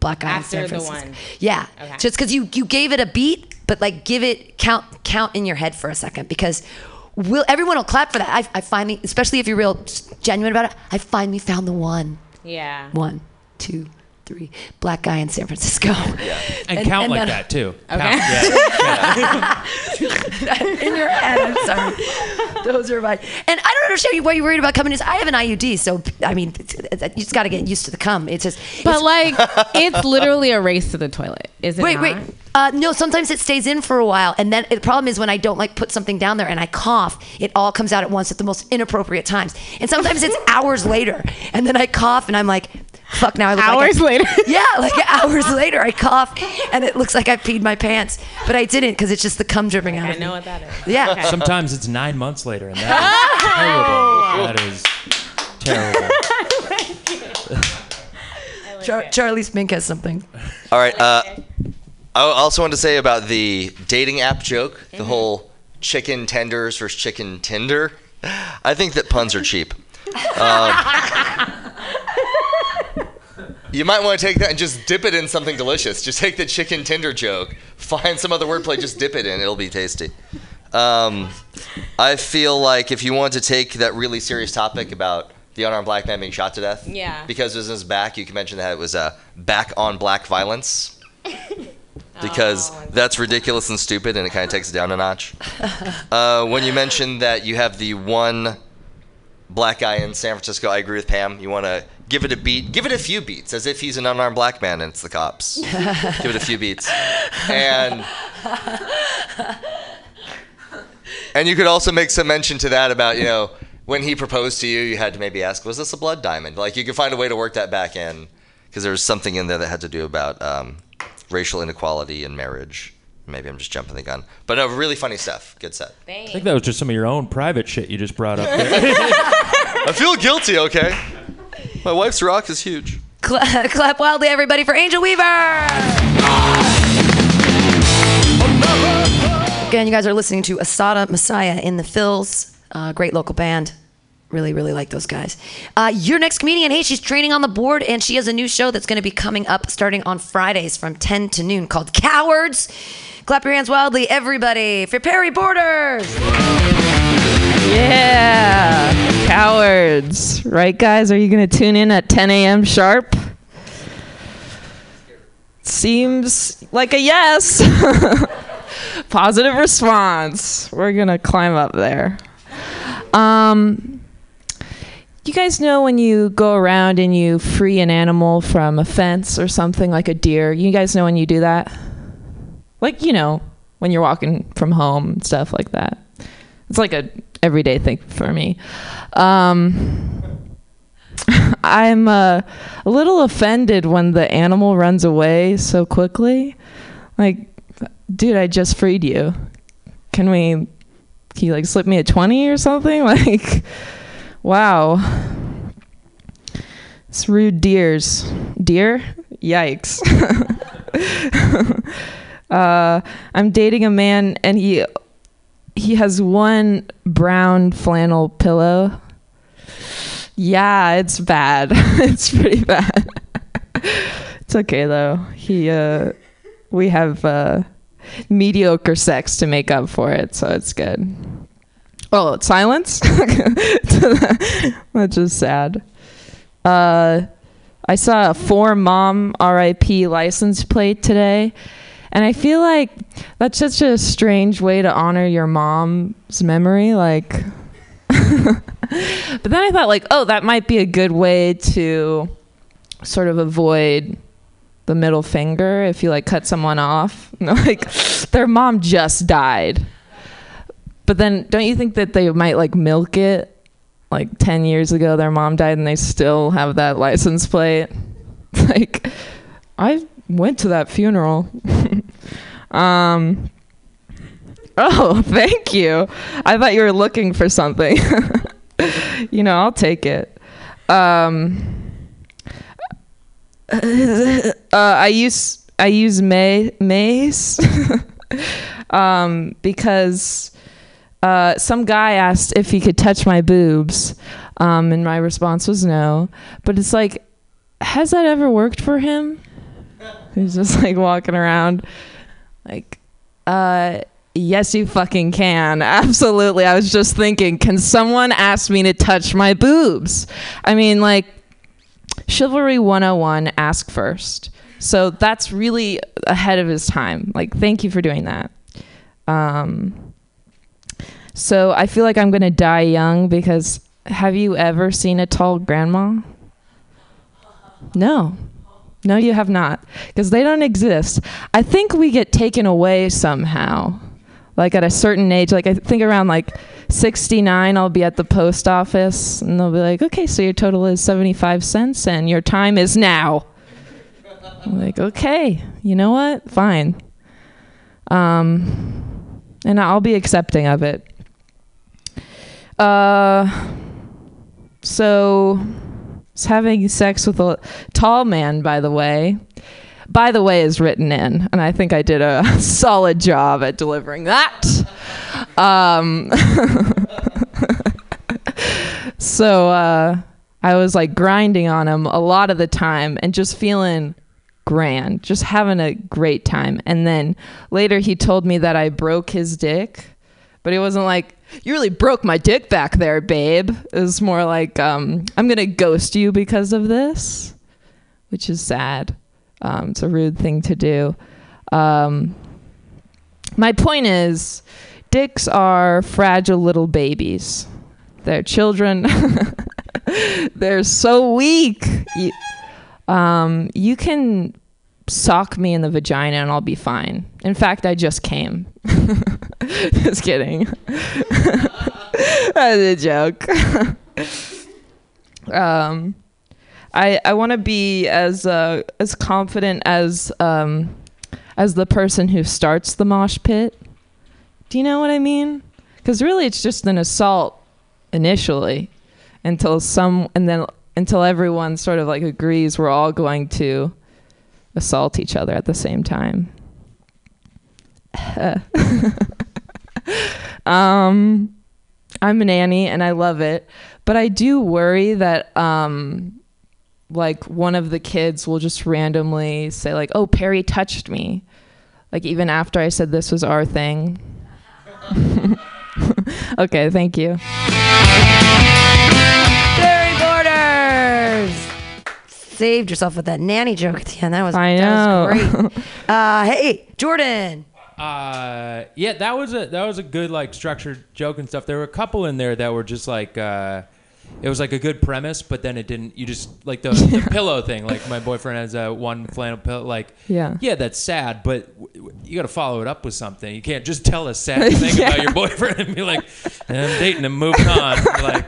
B: black guy
E: After
B: in San
E: the one.
B: Yeah.
E: Okay.
B: Just because you you gave it a beat, but like give it count count in your head for a second because will everyone will clap for that. I, I finally, especially if you're real genuine about it, I finally found the one.
E: Yeah.
B: One, two, three. Black guy in San Francisco. Yeah.
H: and, count like
B: then-
H: that too
B: Okay.
H: Count, yeah.
B: in your head. I'm sorry. Those are my. And I don't understand why you're worried about coming. Is I have an IUD, so I mean, you just got to get used to the cum. It's just.
E: But like, it's literally a race to the toilet. Is it
B: wait,
E: not?
B: wait. Uh, no, sometimes it stays in for a while, and then the problem is when I don't like put something down there and I cough, it all comes out at once at the most inappropriate times. And sometimes it's hours later, and then I cough, and I'm like, "Fuck!" Now I look
E: Hours
B: like I-
E: later?
B: Yeah, like hours later, I cough, and it looks like I peed my pants, but I didn't because it's just the cum dripping out.
E: I
B: of me.
E: know what that is.
B: Yeah.
E: Okay.
H: sometimes it's nine months later and that is terrible that is terrible
B: Char- Charlie Spink has something.
D: All right. Uh, I also wanted to say about the dating app joke, the whole chicken tenders versus chicken Tinder. I think that puns are cheap. Um, You might want to take that and just dip it in something delicious. Just take the chicken tender joke, find some other wordplay, just dip it in. It'll be tasty. Um, I feel like if you want to take that really serious topic about the unarmed black man being shot to death,
E: Yeah.
D: because it this is back, you can mention that it was uh, back on black violence. Because that's ridiculous and stupid, and it kind of takes it down a notch. Uh, when you mentioned that you have the one black guy in San Francisco, I agree with Pam. You want to give it a beat, give it a few beats, as if he's an unarmed black man and it's the cops. give it a few beats, and and you could also make some mention to that about you know when he proposed to you, you had to maybe ask, was this a blood diamond? Like you could find a way to work that back in because there was something in there that had to do about um, racial inequality in marriage. Maybe I'm just jumping the gun, but no, really funny stuff. Good set.
H: I think that was just some of your own private shit you just brought up there.
D: I feel guilty. Okay, my wife's rock is huge.
B: Cla- clap wildly, everybody, for Angel Weaver. Again, you guys are listening to Asada Messiah in the Fills. Uh, great local band. Really, really like those guys. Uh, your next comedian, hey, she's training on the board and she has a new show that's going to be coming up starting on Fridays from 10 to noon called Cowards. Clap your hands wildly, everybody, for Perry Borders.
L: Yeah, cowards. Right, guys? Are you going to tune in at 10 a.m. sharp? Seems like a yes. Positive response. We're going to climb up there. Um, you guys know when you go around and you free an animal from a fence or something like a deer? You guys know when you do that? Like, you know, when you're walking from home and stuff like that. It's like a everyday thing for me. Um, I'm uh, a little offended when the animal runs away so quickly. Like, dude, I just freed you. Can we? Can you like slip me a twenty or something? Like, wow. It's rude deers. Deer? Yikes. uh, I'm dating a man and he he has one brown flannel pillow. Yeah, it's bad. it's pretty bad. it's okay though. He uh we have uh mediocre sex to make up for it, so it's good. Oh, silence? That's just sad. Uh I saw a four mom RIP license plate today. And I feel like that's such a strange way to honor your mom's memory. Like, but then I thought, like, oh, that might be a good way to sort of avoid the middle finger if you like cut someone off. like, their mom just died. But then, don't you think that they might like milk it? Like 10 years ago, their mom died and they still have that license plate. like, I went to that funeral. Um, oh, thank you. I thought you were looking for something. you know, I'll take it. Um, uh, I use I use May Mace um, because uh, some guy asked if he could touch my boobs, um, and my response was no. But it's like, has that ever worked for him? He's just like walking around, like, uh, yes, you fucking can. Absolutely. I was just thinking, can someone ask me to touch my boobs? I mean, like, chivalry 101, ask first. So that's really ahead of his time. Like, thank you for doing that. Um, so I feel like I'm going to die young because have you ever seen a tall grandma? No. No, you have not. Because they don't exist. I think we get taken away somehow. Like at a certain age, like I think around like 69, I'll be at the post office and they'll be like, okay, so your total is 75 cents and your time is now. I'm like, okay, you know what? Fine. Um, and I'll be accepting of it. Uh, so having sex with a tall man, by the way. By the way, is written in, and I think I did a solid job at delivering that. Um, so, uh, I was like grinding on him a lot of the time and just feeling grand, just having a great time. And then later he told me that I broke his dick, but it wasn't like, you really broke my dick back there, babe. It was more like, um, I'm going to ghost you because of this, which is sad. Um, it's a rude thing to do. Um, my point is, dicks are fragile little babies. They're children. They're so weak. You, um, you can sock me in the vagina and I'll be fine. In fact, I just came. just kidding. That's a joke. um, I I want to be as uh, as confident as um, as the person who starts the mosh pit. Do you know what I mean? Because really, it's just an assault initially, until some and then until everyone sort of like agrees we're all going to assault each other at the same time. um, I'm a nanny and I love it, but I do worry that um, like one of the kids will just randomly say like, "Oh, Perry touched me," like even after I said this was our thing. okay, thank you.
B: Saved yourself with that nanny joke at the end. That was,
L: I
B: that was
L: know.
B: great. uh, hey, Jordan.
H: Uh, yeah, that was a that was a good like structured joke and stuff. There were a couple in there that were just like uh, it was like a good premise, but then it didn't. You just like the, the pillow thing. Like my boyfriend has a one flannel pillow. Like
L: Yeah.
H: yeah, that's sad, but w- w- you got to follow it up with something. You can't just tell a sad thing
L: Yeah.
H: about your boyfriend and be like, I'm dating him, moving on. Like.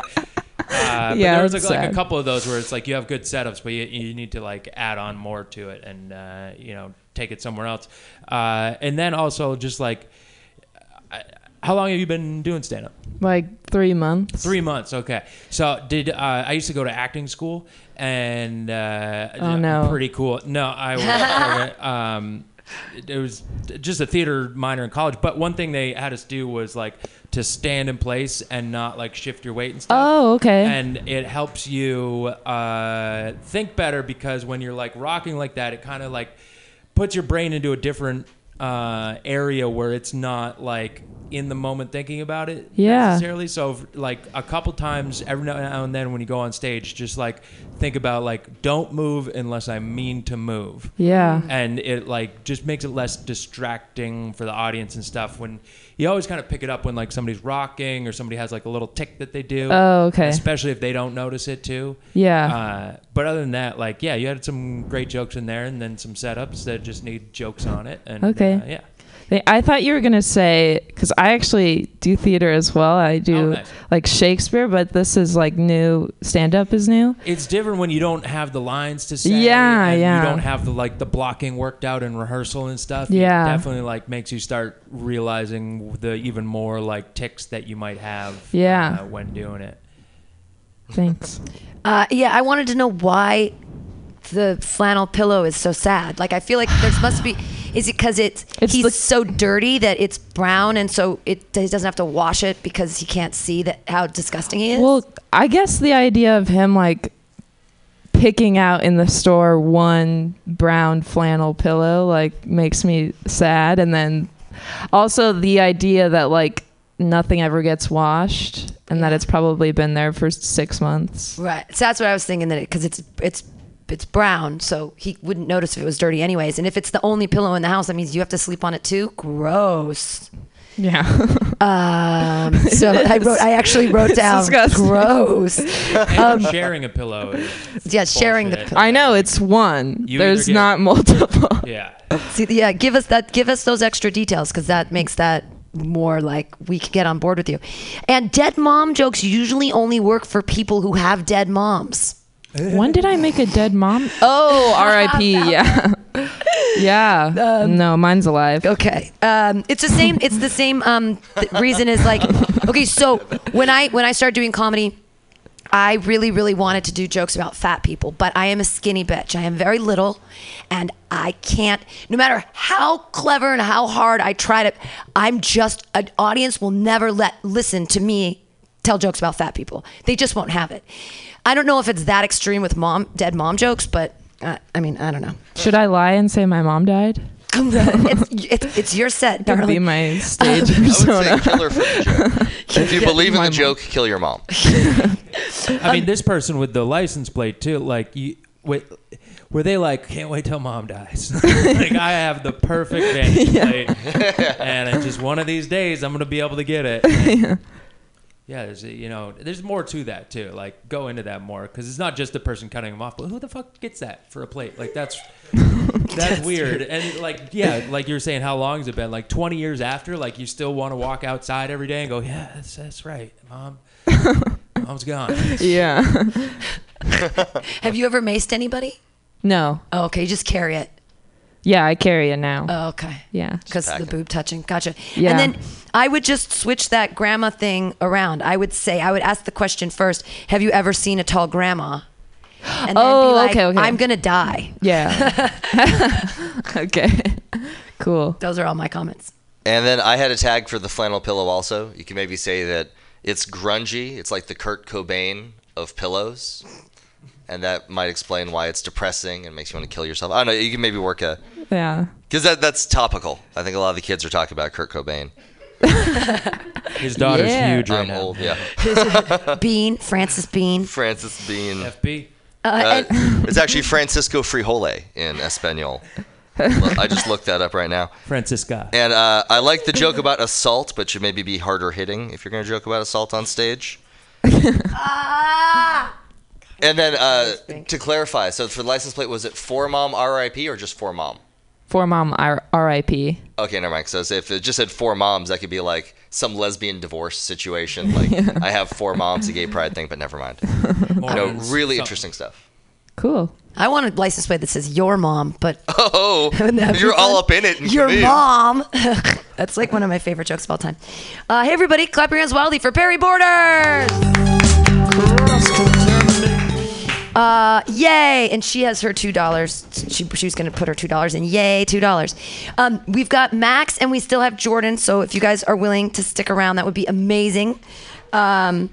H: Uh, but
L: Yeah,
H: there was
L: it's
H: like, like a couple of those where it's like you have good setups, but you, you need to like add on more to it and uh, you know take it somewhere else. Uh, and then also just like, I- how long have you been doing stand up?
L: Like three months.
H: Three months. Okay. So did uh, I used to go to acting school and uh,
L: Oh, no.
H: pretty cool. No, I was. um, it was just a theater minor in college, but one thing they had us do was like to stand in place and not like shift your weight and stuff.
L: Oh, okay.
H: And it helps you uh, think better because when you're like rocking like that, it kind of like puts your brain into a different uh, area where it's not like in the moment thinking about it
L: Yeah.
H: necessarily. So like a couple times every now and then when you go on stage, just like think about like don't move unless I mean to move.
L: Yeah.
H: And it like just makes it less distracting for the audience and stuff when you always kind of pick it up when like somebody's rocking or somebody has like a little tick that they do.
L: Oh, okay.
H: Especially if they don't notice it too.
L: Yeah.
H: Uh, but other than that, like yeah, you had some great jokes in there and then some setups that just need jokes on it. And
L: Okay.
H: uh, yeah.
L: They- I thought you were gonna say because I actually do theater as well. I do
H: Oh, nice.
L: like Shakespeare, but this is like new. Stand up is new.
H: It's different when you don't have the lines to say.
L: Yeah,
H: and
L: yeah.
H: You don't have the like the blocking worked out in rehearsal and stuff.
L: Yeah.
H: It definitely like makes you start realizing the even more like ticks that you might have.
L: Yeah.
H: Uh, when doing it.
L: Thanks.
B: Uh, yeah, I wanted to know why the flannel pillow is so sad. Like, I feel like there must be. Is it because it's,
L: It's
B: he's so dirty that it's brown, and so it he doesn't have to wash it because he can't see that how disgusting he is?
L: Well, I guess the idea of him like picking out in the store one brown flannel pillow like makes me sad, and then also the idea that like nothing ever gets washed and that it's probably been there for six months.
B: Right. So that's what I was thinking that because it's it's it's brown, so he wouldn't notice if it was dirty anyways. And if it's the only pillow in the house, that means you have to sleep on it too. Gross.
L: Yeah.
B: Um, so I wrote. I actually wrote down
L: disgusting.
B: gross. Um,
H: sharing a pillow. Is
B: yeah, sharing the. pillow.
L: I know it's one.
H: You
L: There's
H: get-
L: not multiple.
H: Yeah.
B: See, yeah, give us that. Give us those extra details because that makes that more like we can get on board with you. And dead mom jokes usually only work for people who have dead moms.
L: When did I make a dead mom? Oh, R.I.P. Yeah. yeah. no, mine's alive.
B: Okay. Um, it's the same. It's the same um, th- reason as like. Okay, so when I when I started doing comedy, I really really wanted to do jokes about fat people, but I am a skinny bitch. I am very little, and I can't. No matter how clever and how hard I try to, I'm just an audience will never let listen to me tell jokes about fat people. They just won't have it. I don't know if it's that extreme with mom dead mom jokes, but uh, I mean, I don't know.
L: Should I lie and say my mom died?
B: it's, it's, it's your set,
L: That'd
B: darling.
L: be my stage
D: I would say
L: persona.
D: kill for the joke. if you
L: Yeah,
D: believe in the
L: mom.
D: joke, kill your mom.
H: I mean, this person with the license plate too. Like you, wait, were they like, can't wait till mom dies? like I have the perfect vantage plate, and it's just one of these days I'm gonna be able to get it. And, yeah, there's a- you know, there's more to that too. Like go into that more because it's not just the person cutting them off, but who the fuck gets that for a plate? Like that's. That's weird. And like, yeah, like you were saying, how long has it been? Like 20 years after, like you still want to walk outside every day and go, yeah, that's, that's right, mom. Mom's gone.
L: yeah.
B: Have you ever maced anybody?
L: No.
B: Oh, okay, you just carry it.
L: Yeah, I carry it now.
B: Oh, okay.
L: Yeah.
B: Because the boob touching. Gotcha.
L: Yeah.
B: And then I would just switch that grandma thing around. I would say, I would ask the question first Have you ever seen a tall grandma? And then
L: Oh,
B: be like,
L: okay, okay.
B: I'm going to die.
L: Yeah. okay. Cool.
B: Those are all my comments.
D: And then I had a tag for the flannel pillow also. You can maybe say that it's grungy. It's like the Kurt Cobain of pillows. And that might explain why it's depressing and makes you want to kill yourself. I don't know. You can maybe work a.
L: Yeah.
D: Because that, that's topical. I think a lot of the kids are talking about Kurt Cobain.
H: His daughter's
B: Yeah.
H: huge right
D: I'm
H: now.
D: old, yeah.
B: Bean, Frances Bean.
D: Frances Bean.
H: FB.
B: Uh,
D: Uh,
B: and-
D: it's actually Francisco Frijole in Espanol. Look, I just looked that up right now.
H: Francisca.
D: And uh, I like the joke about assault, but should maybe be harder hitting if you're going to joke about assault on stage. And then uh, to clarify, so for the license plate, was it for mom RIP or just for mom?
L: For mom, R- R.I.P.
D: Okay, never mind. So if it just said four moms, that could be like some lesbian divorce situation. Like I have four moms, a gay pride thing, but never mind. you know, really
H: some-
D: interesting stuff.
L: Cool.
B: I want a license plate that says your mom, but
D: Oh, you're all up in it. and
B: your
D: committed.
B: mom. That's like one of my favorite jokes of all time. Uh, hey, everybody, clap your hands wildly for Perry Borders. Uh, yay! And she has her two dollars. She, she was going to put her two dollars in. Yay, two dollars. Um, we've got Max, and we still have Jordan. So if you guys are willing to stick around, that would be amazing. Um,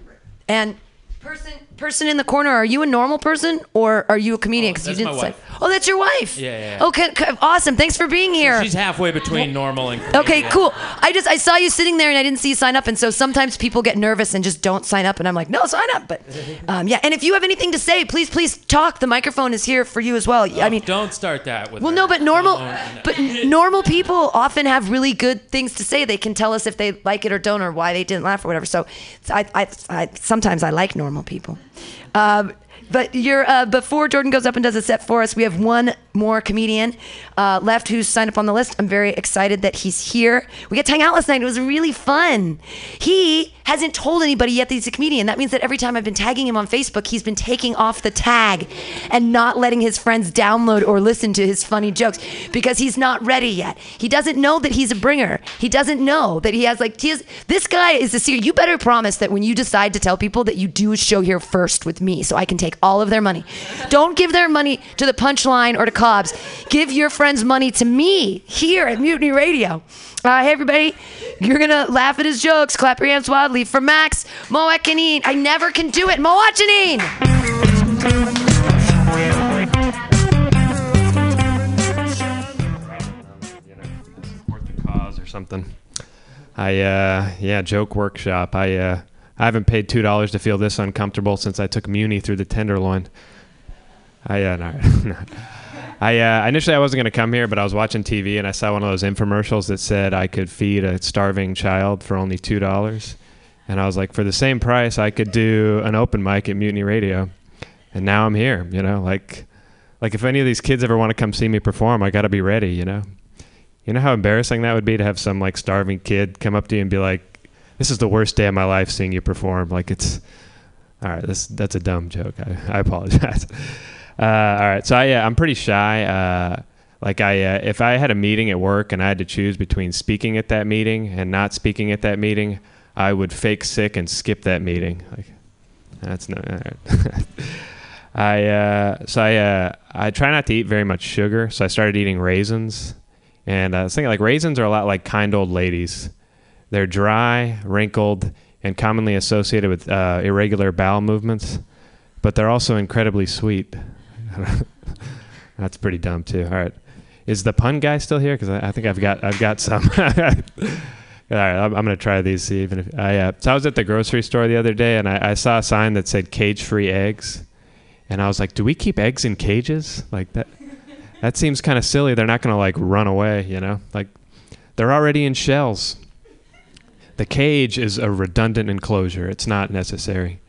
B: and person, person in the corner, are you a normal person or are you a comedian? Because you
H: that's my
B: didn't say. Oh, that's your wife.
H: Yeah, yeah, yeah.
B: Okay, c- awesome. Thanks for being here.
H: She's halfway between normal and.
B: Okay, cool. I just I saw you sitting there and I didn't see you sign up, and so sometimes people get nervous and just don't sign up, and I'm like, no, sign up. But um, yeah, and if you have anything to say, please, please talk. The microphone is here for you as well. I mean,
H: Don't start that with.
B: well,
H: her.
B: no, but normal,
H: Don't.
B: but normal people often have really good things to say. They can tell us if they like it or don't, or why they didn't laugh or whatever. So, I, I, I sometimes I like normal people. Um, but uh, before Jordan goes up and does a set for us. We have one more comedian uh, left who's signed up on the list. I'm very excited that he's here. We got to hang out last night. It was really fun. He hasn't told anybody yet that he's a comedian. That means that every time I've been tagging him on Facebook, he's been taking off the tag and not letting his friends download or listen to his funny jokes because he's not ready yet. He doesn't know that he's a bringer. He doesn't know that he has like he has, this guy is a serious. You better promise that when you decide to tell people that you do a show here first with me, so I can take all of their money. Don't give their money to the Punchline or to Cobb's. Give your friends' money to me here at Mutiny Radio. Uh, hey everybody, you're gonna laugh at his jokes. Clap your hands wildly for Max Moakanine. I never can do it.
M: Or something. I uh, yeah, joke workshop. I uh, I haven't paid two dollars to feel this uncomfortable since I took Muni through the tenderloin. I uh, no, no. I uh, initially I wasn't gonna come here, but I was watching TV and I saw one of those infomercials that said I could feed a starving child for only two dollars, and I was like, for the same price, I could do an open mic at Mutiny Radio, and now I'm here. You know, like like if any of these kids ever want to come see me perform, I got to be ready. You know. You know how embarrassing that would be to have some like starving kid come up to you and be like, "This is the worst day of my life seeing you perform." Like it's all right. This that's a dumb joke. I, I apologize. Uh, all right. So I, yeah, I'm pretty shy. Uh, like I, uh, if I had a meeting at work and I had to choose between speaking at that meeting and not speaking at that meeting, I would fake sick and skip that meeting. Like that's not. Right. I uh, so I uh, I try not to eat very much sugar, so I started eating raisins. And I was thinking like raisins are a lot like kind old ladies. They're dry, wrinkled, and commonly associated with uh, irregular bowel movements, but they're also incredibly sweet. That's pretty dumb too. All right, is the pun guy still here? Because I, I think I've got I've got some. All right, I'm, I'm gonna try these. See even if I uh, so I was at the grocery store the other day and I, I saw a sign that said cage-free eggs, and I was like, do we keep eggs in cages like that? That seems kind of silly. They're not gonna like run away, you know? Like they're already in shells. The cage is a redundant enclosure. It's not necessary.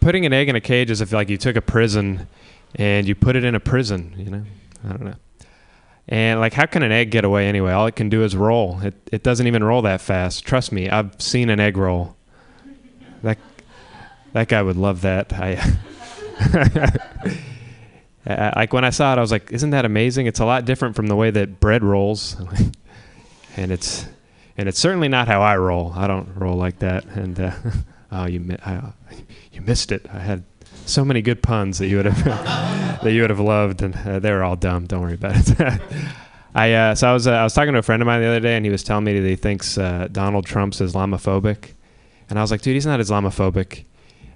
M: Putting an egg in a cage is if like you took a prison and you put it in a prison, you know? I don't know. And like how can an egg get away anyway? All it can do is roll. It it doesn't even roll that fast. Trust me, I've seen an egg roll. That that guy would love that. I like when I saw it, I was like, "Isn't that amazing?" It's a lot different from the way that bread rolls, and it's and it's certainly not how I roll. I don't roll like that. And uh, oh, you I, you missed it. I had so many good puns that you would have that you would have loved, and uh, they were all dumb. Don't worry about it. I uh, so I was uh, I was talking to a friend of mine the other day, and he was telling me that he thinks uh, Donald Trump's Islamophobic, and I was like, dude, he's not Islamophobic.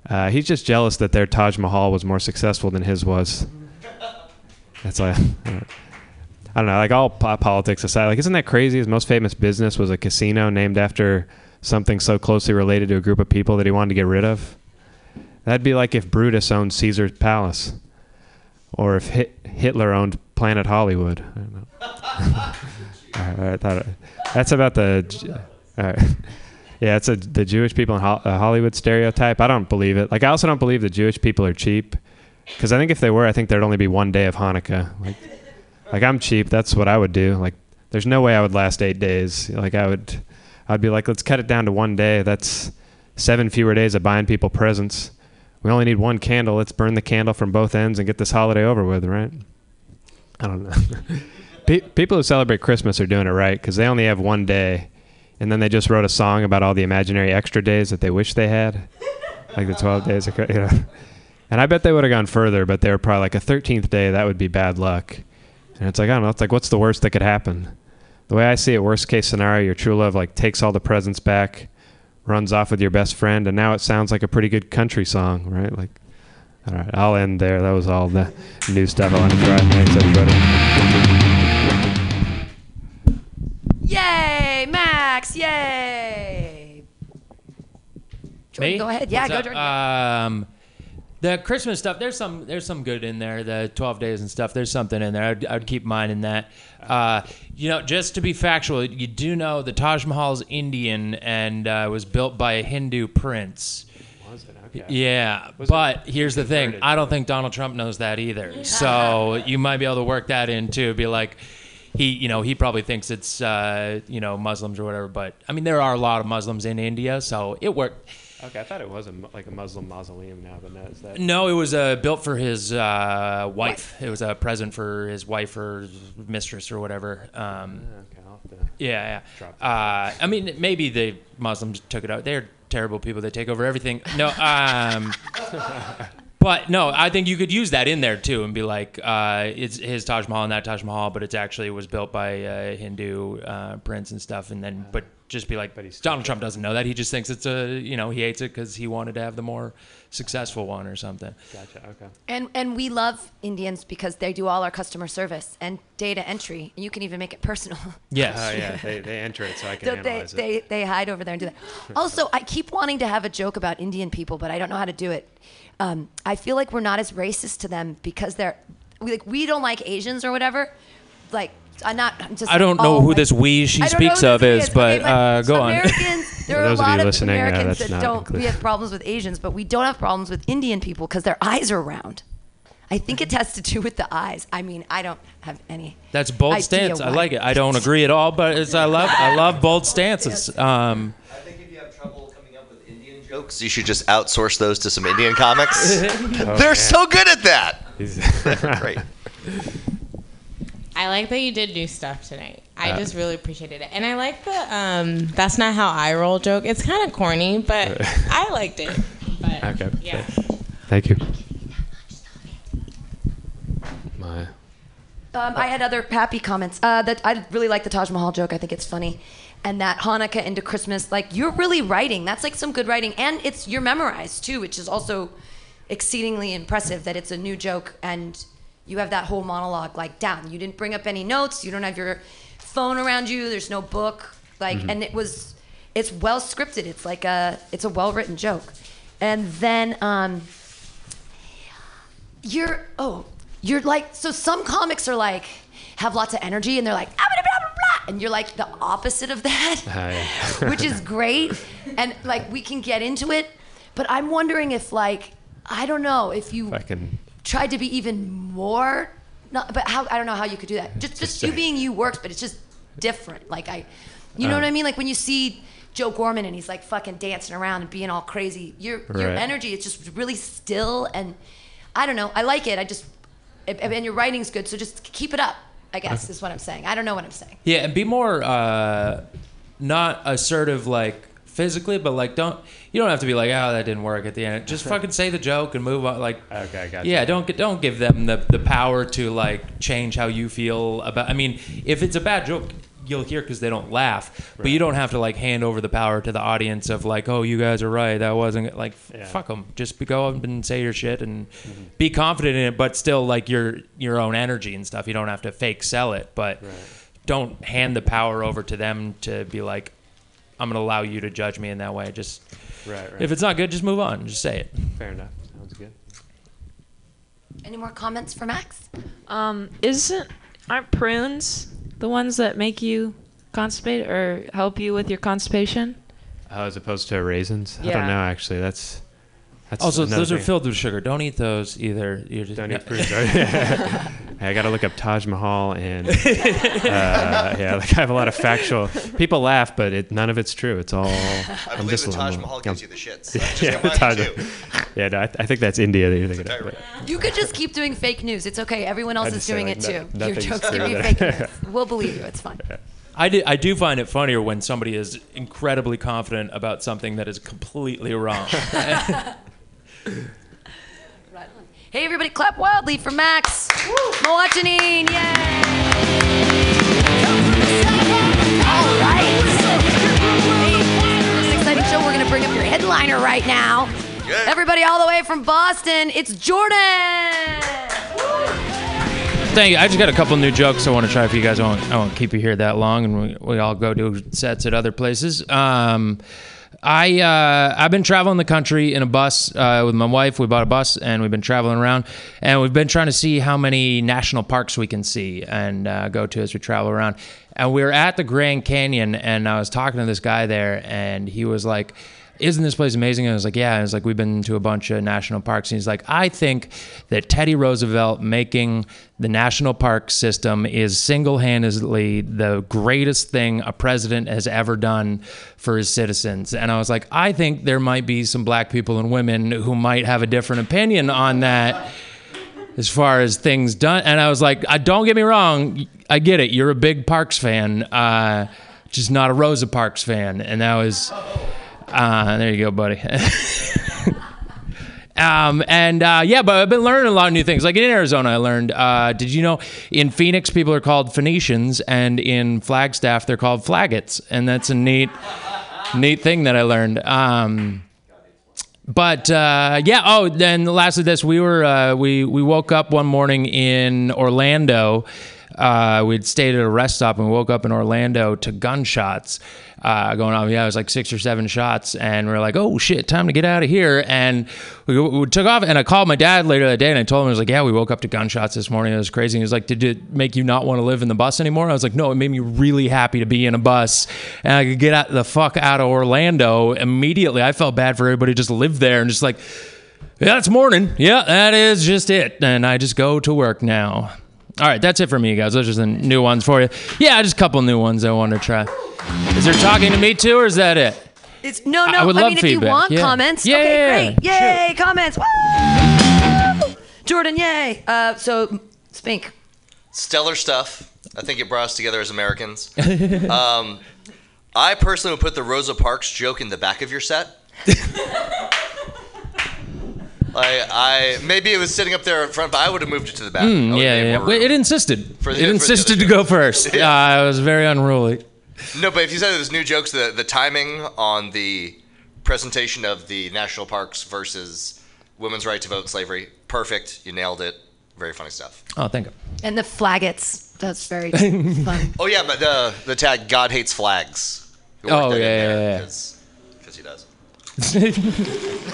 M: Uh, he's just jealous that their Taj Mahal was more successful than his was. That's like, I don't, know, like all po- politics aside, like isn't that crazy? His most famous business was a casino named after something so closely related to a group of people that he wanted to get rid of. That'd be like if Brutus owned Caesar's Palace, or if Hit- Hitler owned Planet Hollywood. I right, thought- that's about the. Yeah, it's a the Jewish people in Hol- uh, Hollywood stereotype. I don't believe it. Like I also don't believe the Jewish people are cheap, because I think if they were, I think there'd only be one day of Hanukkah. Like, like I'm cheap. That's what I would do. Like, there's no way I would last eight days. Like I would, I'd be like, let's cut it down to one day. That's seven fewer days of buying people presents. We only need one candle. Let's burn the candle from both ends and get this holiday over with, right? I don't know. Pe- people who celebrate Christmas are doing it right because they only have one day, and then they just wrote a song about all the imaginary extra days that they wish they had, like the 12 days. Of, you know. And I bet they would have gone further, but they were probably like a 13th day. That would be bad luck. And it's like I don't know. It's like what's the worst that could happen? The way I see it, worst case scenario, your true love like takes all the presents back, runs off with your best friend, and now it sounds like a pretty good country song, right? Like, all right, I'll end there. That was all the new stuff I wanted to try. Thanks, everybody.
B: Yay, Max! Yay! Jordan,
H: Me?
B: go ahead. Yeah,
H: What's
B: go,
H: up?
B: Jordan.
H: Um, the Christmas stuff. There's some. There's some good in there. The 12 days and stuff. There's something in there. I'd, I'd keep mine in that. Uh, you know, just to be factual, you do know the Taj Mahal is Indian and uh, was built by a Hindu prince.
M: Was it? Okay.
H: Yeah,
M: Was
H: but
M: it
H: here's the thing. I don't think Donald Trump knows that either. So you might be able to work that in too. Be like, he, you know, he probably thinks it's, uh, you know, Muslims or whatever. But I mean, there are a lot of Muslims in India, so it worked.
M: Okay, I thought it was a, like a Muslim mausoleum now, but no, is that?
H: No, it was uh, built for his uh, wife. It was a present for his wife or mistress or whatever. Um,
M: Okay, I'll have to
H: yeah, yeah. Uh, I mean, maybe the Muslims took it out. They're terrible people. They take over everything. No, um, but no, I think you could use that in there too and be like, uh, it's his Taj Mahal and that Taj Mahal, but it's actually was built by a Hindu uh, prince and stuff. And then, but just be like, but he's Donald Trump doesn't know that. He just thinks it's a, you know, he hates it because he wanted to have the more successful one or something.
M: Gotcha. Okay.
B: And and we love Indians because they do all our customer service and data entry. You can even make it personal.
H: Yes.
M: Oh yeah, they, they enter it so I can
B: So they,
M: analyze it.
B: they they hide over there and do that. Also, I keep wanting to have a joke about Indian people, but I don't know how to do it. Um, I feel like we're not as racist to them because they're we, like we don't like Asians or whatever. Like I'm not I'm just.
H: I don't know
B: oh,
H: who this we she
B: I don't know
H: speaks of
B: this
H: is, but
B: Okay,
H: uh, go on.
B: Americans, there
M: For
B: are a
M: those of
B: lot
M: you
B: of
M: listening, uh,
B: Americans
M: that's
B: that
M: not
B: don't.
M: included.
B: We have problems with Asians, but we don't have problems with Indian people because their eyes are round. I think it has to do with the eyes. I mean, I don't have any.
H: That's bold
B: idea
H: stance. I
B: why.
H: like it. I don't agree at all, but it's I love I love bold stances. Um,
D: I think if you have trouble coming up with Indian jokes, you should just outsource those to some Indian comics. They're
M: man.
D: so good at that.
M: He's-
D: great.
E: I like that you did new stuff tonight. I
M: Uh,
E: just really appreciated it, and I like the um, "that's not how I roll" joke. It's kind of corny, but I liked it. But
M: Okay.
E: yeah.
M: Thank you. My.
B: Um, I had other happy comments. Uh, that I really like the Taj Mahal joke. I think it's funny. and that Hanukkah into Christmas, like you're really writing. That's like some good writing, and it's you're memorized too, which is also exceedingly impressive. That it's a new joke and you have that whole monologue like down. You didn't bring up any notes. You don't have your phone around you. There's no book. Like,
N: Mhm.
B: and it was, it's well scripted. It's like a, it's a well written joke. And then, um, you're, oh, you're like, so some comics are like, have lots of energy and they're like, "Ah, blah, blah, blah, blah," and you're like the opposite of that
M: yeah.
B: which is great and like we can get into it but i'm wondering if like i don't know if you
M: If I can.
B: Tried to be even more not, but how i don't know how you could do that. Just just you being you works but it's just different. Like i you know
M: Uh.
B: what i mean? Like when you see joe gorman and he's like fucking dancing around and being all crazy your your energy is just really still and i don't know. I like it. I just and your writing's good so just keep it up i guess is what i'm saying. I don't know what i'm saying.
H: Yeah, and be more uh, not assertive like physically, but like don't you don't have to be like, oh, that didn't work at the end. Just fucking say the joke and move on. Like,
M: okay, gotcha.
H: Yeah, don't don't give them the the power to like change how you feel about. I mean, if it's a bad joke. You'll hear because they don't laugh, but you don't have to like hand over the power to the audience of like, oh, you guys are right, that wasn't like,
M: Yeah.
H: fuck them. Just be, go up and say your shit and mm-hmm. be confident in it, but still like your your own energy and stuff. You don't have to fake sell it, but don't hand the power over to them to be like, I'm gonna allow you to judge me in that way. Just
M: Right, right.
H: if it's not good, just move on. Just say it.
M: Fair enough. Sounds good.
B: any more comments for max
L: Um, isn't aren't prunes the ones that make you constipate or help you with your constipation?
M: Oh, as opposed to raisins? I don't know. Actually, that's that's
H: also,
M: another
H: those are filled with sugar. Don't eat those either. You're just
M: Don't eat prunes. I got to look up Taj Mahal and uh, yeah, like I have a lot of factual. People laugh, but it, none of it's true. It's all.
D: I
M: I'm
D: believe
M: just
D: the Taj Mahal gives you the shits.
M: Yeah,
D: Just
M: yeah, Taj- yeah no, I, I think that's India that you're thinking of. but-
B: You could just keep doing fake news. It's okay. Everyone else is doing
M: like,
B: it too. Your jokes
M: true
B: give you fake news. We'll believe you. It's fine.
H: I do, I do find it funnier when somebody is incredibly confident about something that is completely wrong.
B: Hey, everybody, clap wildly for Max Moachanin. Yay! All right. Hey, this exciting show. We're going to bring up your headliner right now. Everybody, all the way from Boston, it's Jordan.
H: Thank you. I just got a couple new jokes I want to try for you guys. I won't, I won't keep you here that long, and we, we all go do sets at other places. Um, I uh, I've been traveling the country in a bus uh, with my wife. We bought a bus and we've been traveling around, and we've been trying to see how many national parks we can see and uh, go to as we travel around. And we were at the Grand Canyon, and I was talking to this guy there, and he was like isn't this place amazing? And I was like, yeah. And it's like, we've been to a bunch of national parks. And he's like, I think that Teddy Roosevelt making the national park system is single handedly the greatest thing a president has ever done for his citizens. And I was like, I think there might be some black people and women who might have a different opinion on that as far as things done. And I was like, I don't get me wrong, I get it. You're a big Parks fan, uh, just not a Rosa Parks fan. And that was, uh, there you go, buddy. Um, and uh, yeah, but I've been learning a lot of new things. Like in Arizona, I learned. Uh, did you know in Phoenix people are called Phoenicians, and in Flagstaff they're called Flaggots, and that's a neat, neat thing that I learned. Um, but uh, yeah. Oh, then lastly, this we were uh, we we woke up one morning in Orlando. Uh, we'd stayed at a rest stop and we woke up in Orlando to gunshots uh, going off. Yeah, it was like six or seven shots, and we are like, "Oh shit, time to get out of here!" And we, we took off. And I called my dad later that day, and I told him I was like, "Yeah, we woke up to gunshots this morning. It was crazy." And he was like, "Did it make you not want to live in the bus anymore?" I was like, "No, it made me really happy to be in a bus, and I could get out the fuck out of Orlando immediately." I felt bad for everybody just lived there and just like. Yeah, it's morning. Yeah, that is just it. And I just go to work now. All right, that's it for me, guys. Those are the new ones for you. Yeah, just a couple new ones I want to try. Is there talking to me too, or is that it?
B: It's no, no.
H: I would
B: I
H: love
B: mean, if you
H: feedback,
B: want
H: yeah.
B: comments,
H: Yeah,
B: okay,
H: yeah,
B: great,
H: yeah.
B: yay, comments, Woo! Jordan, yay. Uh, so, Spink.
D: Stellar stuff. I think it brought us together as Americans. um, I personally would put the Rosa Parks joke in the back of your set. I, I maybe it was sitting up there in front, but I would have moved it to the back.
H: Mm, yeah, yeah.
D: more
H: Well,
D: room.
H: it insisted.
D: For the-
H: it
D: for the
H: insisted to go first. Uh, I was very unruly.
D: No, but if you said it was new jokes, the the timing on the presentation of the national parks versus women's right to vote, slavery, perfect. You nailed it. Very funny stuff.
H: Oh, thank you.
B: And the flaggets. That's very fun.
D: Oh yeah, but the the tag God hates flags.
H: Oh,
D: worked that in
H: yeah, yeah, yeah.
D: Because he does.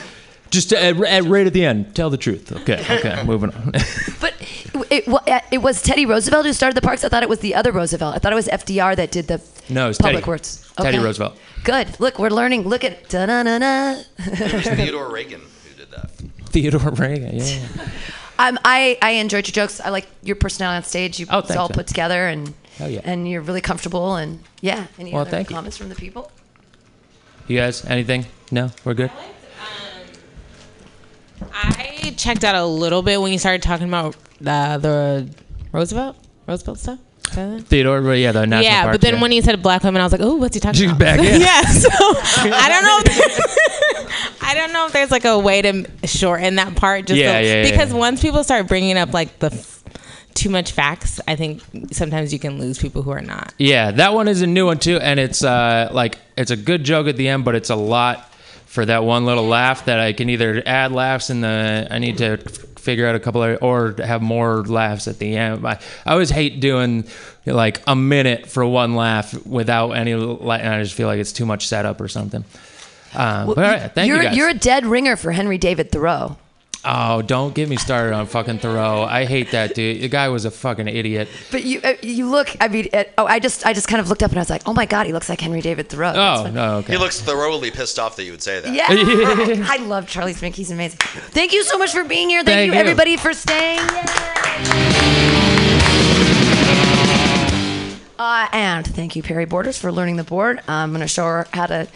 H: Just uh, at, at uh, right at the end, tell the truth. Okay, okay, moving on.
B: But it, wa- uh, it was Teddy Roosevelt who started the parks. I thought it was the other Roosevelt. I thought it was FDR that did the
H: No, it's
B: public
H: Teddy.
B: words.
H: Teddy Roosevelt.
B: Good. Look, we're learning. Look at da na na na.
D: It was Theodore Reagan who did that.
H: Theodore Reagan. Yeah.
B: Um, I I enjoyed your jokes. I like your personality on stage. You
H: Oh,
B: it's all
H: man.
B: put together and
H: Hell yeah.
B: and you're really comfortable and yeah. Any
H: Well,
B: other
H: thank you.
B: comments from the people?
H: You guys, anything? No, we're good.
E: I checked out a little bit when you started talking about the the Roosevelt Roosevelt stuff. Is that it?
H: Theodore, yeah, the national
E: yeah,
H: park,
E: but then
H: yeah.
E: when he said black women, I was like, "Oh, what's he talking
H: She's
E: about?"
H: back in.
E: yeah, so I don't know. If I don't know if there's like a way to shorten that part. Just
H: Yeah,
E: so-
H: yeah, yeah,
E: because
H: yeah.
E: once people start bringing up like the f- too much facts, I think sometimes you can lose people who are not.
H: Yeah, that one is a new one too, and it's uh like it's a good joke at the end, but it's a lot for that one little laugh that I can either add laughs in the I need to f- figure out a couple of or have more laughs at the end. I, I always hate doing like a minute for one laugh without any. and I just feel like it's too much setup or something. Um, but all right, thank
B: you're
H: you guys.
B: you're a dead ringer for Henry David Thoreau.
H: Oh, don't get me started on fucking Thoreau. I hate that dude. The guy was a fucking idiot.
B: But you uh, you look. I mean, uh, oh, I just I just kind of looked up and I was like, oh my god, he looks like Henry David Thoreau. That's
H: Oh
B: fun.
H: no, okay.
D: He looks thoroughly pissed off that you would say that.
B: Yeah, I love Charlie Smith. He's amazing. Thank you so much for being here. Thank,
H: Thank
B: you,
H: you.
B: everybody for staying. Uh, and thank you, Perry Borders, for learning the board. I'm going to show her how to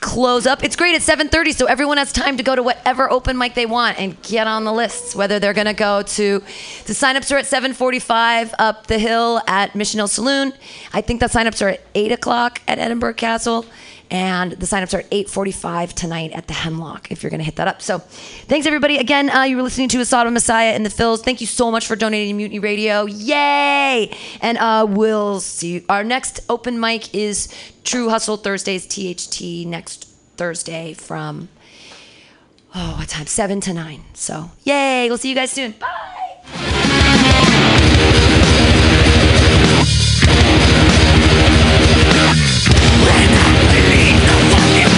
B: close up. It's great at 7:30, so everyone has time to go to whatever open mic they want and get on the lists. Whether they're going to go to the signups are at 7:45 up the hill at Mission Hill Saloon. I think the signups are at 8 o'clock at Edinburgh Castle. And the signups are at 8:45 tonight at the Hemlock. If you're going to hit that up, so thanks everybody again. Uh, you were listening to Asada Messiah in the Phils. Thank you so much for donating to Mutiny Radio. Yay! And uh, we'll see. You. Our next open mic is True Hustle Thursdays THT next Thursday from oh what time? Seven to nine. So yay! We'll see you guys soon. Bye.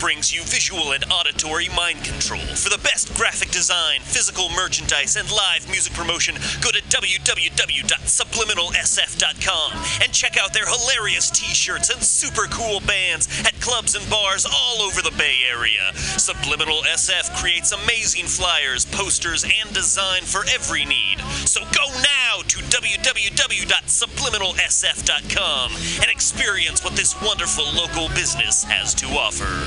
O: brings you visual and auditory mind control. For the best graphic design, physical merchandise, and live music promotion, go to www.subliminalsf.com and check out their hilarious t shirts and super cool bands at clubs and bars all over the Bay Area. Subliminal SF creates amazing flyers, posters, and design for every need. So go now to www.subliminalsf.com and experience what this wonderful local business has to offer.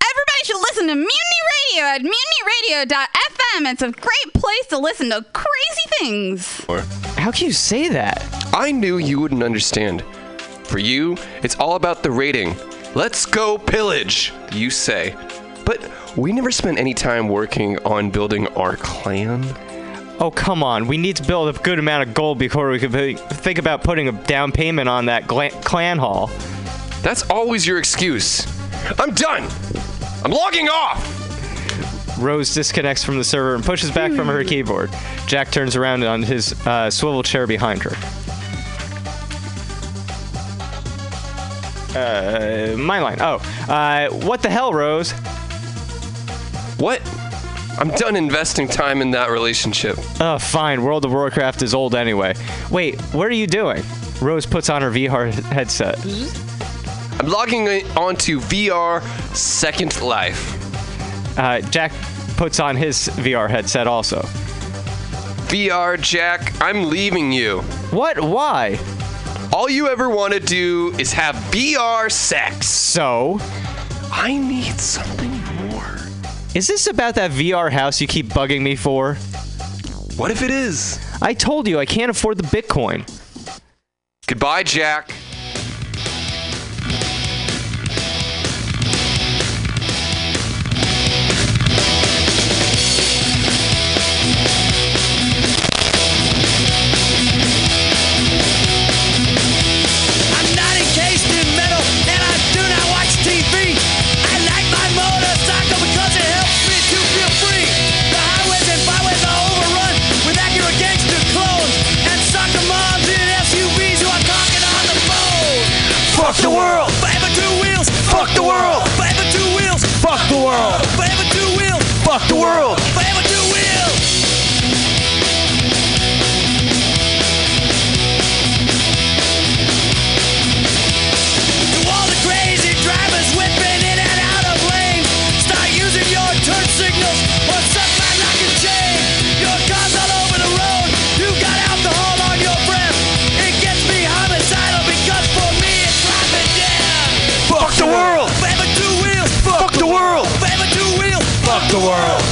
P: Everybody should listen to Mutiny Radio at mutinyradio.fm. It's a great place to listen to crazy things.
Q: How can you say that? I knew you wouldn't understand. For you, it's all about the rating. Let's go pillage, you say. But we never spent any time working on building our clan.
R: Oh, come on. We need to build a good amount of gold before we can think about putting a down payment on that clan hall.
Q: That's always your excuse. I'm done. I'm logging off.
R: Rose disconnects from the server and pushes back from her keyboard. Jack turns around on his uh, swivel chair behind her. Uh, my line. Oh, uh, what the hell, Rose?
Q: I'm done investing time in that relationship.
R: Oh, fine. World of Warcraft is old anyway. Wait, what are you doing? Rose puts on her VR headset.
Q: I'm logging in- onto VR Second Life.
R: Uh, Jack puts on his VR headset also.
Q: VR Jack, I'm leaving you.
R: What? Why?
Q: All you ever want to do is have VR sex.
R: So?
Q: I need something.
R: Is this about that VR house you keep bugging me for?
Q: What if it is?
R: I told you I can't afford the Bitcoin.
Q: Goodbye, Jack.
N: World.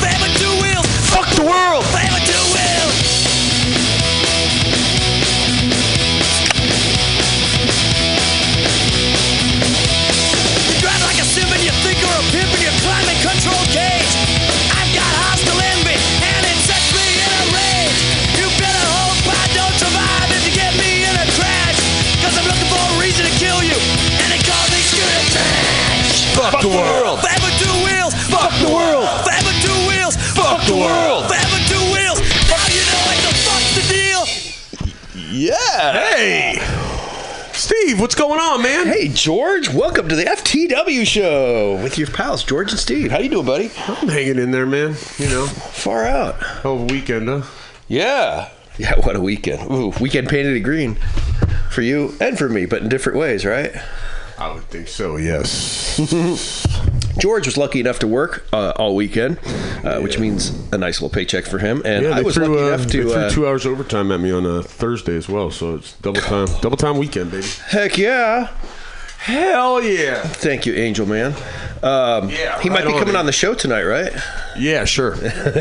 S: What's going on, man?
T: Hey, George. Welcome to the FTW show with your pals, George and Steve. How you doing, buddy?
S: I'm hanging in there, man. You know,
T: far out.
S: Oh, weekend, huh?
T: Yeah. Yeah, what a weekend. Ooh, weekend painted green for you and for me, but in different ways, right?
S: I would think so, yes.
T: George was lucky enough to work uh, all weekend, uh, which means a nice little paycheck for him. And
S: yeah,
T: I was
S: threw,
T: lucky
S: uh,
T: enough
S: they
T: to.
S: threw
T: Uh,
S: two hours overtime at me on a Thursday as well, so it's double time, double time weekend, baby.
T: heck yeah.
S: Hell yeah.
T: Thank you, Angel Man. Um,
S: Yeah,
T: he might
S: right
T: be coming on the show tonight, right?
S: Yeah, sure.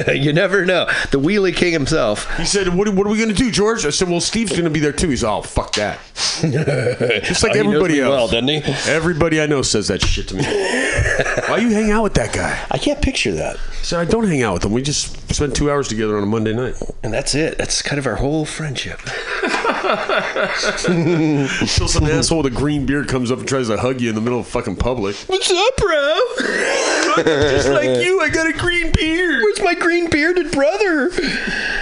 T: you never know. The Wheelie King himself.
S: He said, "What, what are we going to do, George?" I said, "Well, Steve's going to be there too." He's all, "Oh, fuck that." Just like
T: Oh,
S: everybody else.
T: well, doesn't he?
S: Everybody I know says that shit to me. Why you hang out with that guy?
T: I can't picture that.
S: So I don't hang out with him. We just spent two hours together on a Monday night.
T: And that's it. That's kind of our whole friendship.
S: Until some asshole with a green beard comes up and tries to hug you in the middle of fucking public.
T: What's up, bro?
S: Just like you, I got a green beard.
T: Where's my green bearded brother?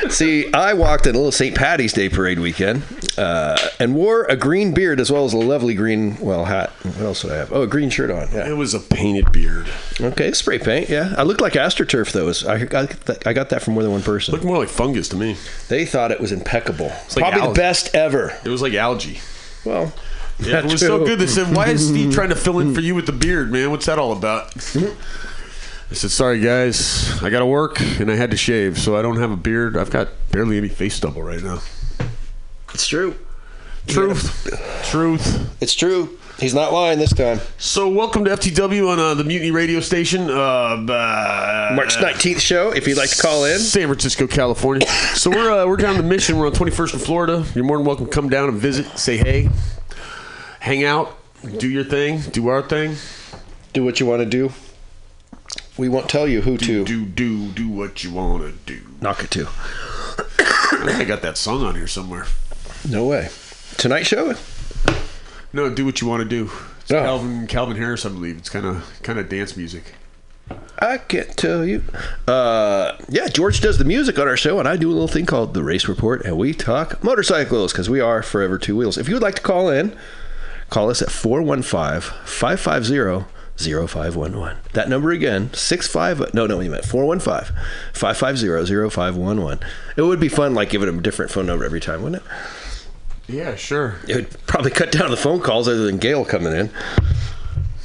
T: See, I walked in a little St. Patty's Day parade weekend uh, and wore a green beard as well as a lovely green, well, hat. What else did I have? Oh, a green shirt on. Yeah.
S: It was a painted beard.
T: Okay, spray paint. Yeah, I looked like AstroTurf though. I got that, I got that from more than one person.
S: Looked more like fungus to me.
T: They thought it was impeccable.
S: like
T: Probably the best ever.
S: It was like algae.
T: Well,
S: Yeah, it was so good. They said, "Why is Steve trying to fill in for you with the beard, man? What's that all about?" I said, "Sorry, guys, I got to work and I had to shave, so I don't have a beard. I've got barely any face stubble right now."
T: It's true.
S: Truth. Truth.
T: It's true. He's not lying this time.
S: So, welcome to FTW on uh, the Mutiny Radio Station. Uh, uh,
T: March 19th show, if you'd like to call in.
S: San Francisco, California. So we're uh, we're down the mission. We're on 21st in Florida. You're more than welcome to come down and visit, say hey, hang out, do your thing, do our thing.
T: Do what you want to do. We won't tell you who to.
S: Do do do what you want to do.
T: Knock it to.
S: I I got that song on here somewhere.
T: No way. Tonight show?
S: No, do what you want to do. It's
T: Oh.
S: Calvin Calvin Harris, I believe. It's kind of kind of dance music.
T: I can't tell you. Uh, yeah, George does the music on our show, and I do a little thing called the Race Report, and we talk motorcycles because we are forever two wheels. If you would like to call in, call us at 415 550 0511. That number again, 65. No, no, you meant 415 550 0511. It would be fun, like giving them a different phone number every time, wouldn't it?
S: Yeah, sure.
T: It would probably cut down the phone calls other than Gail coming in.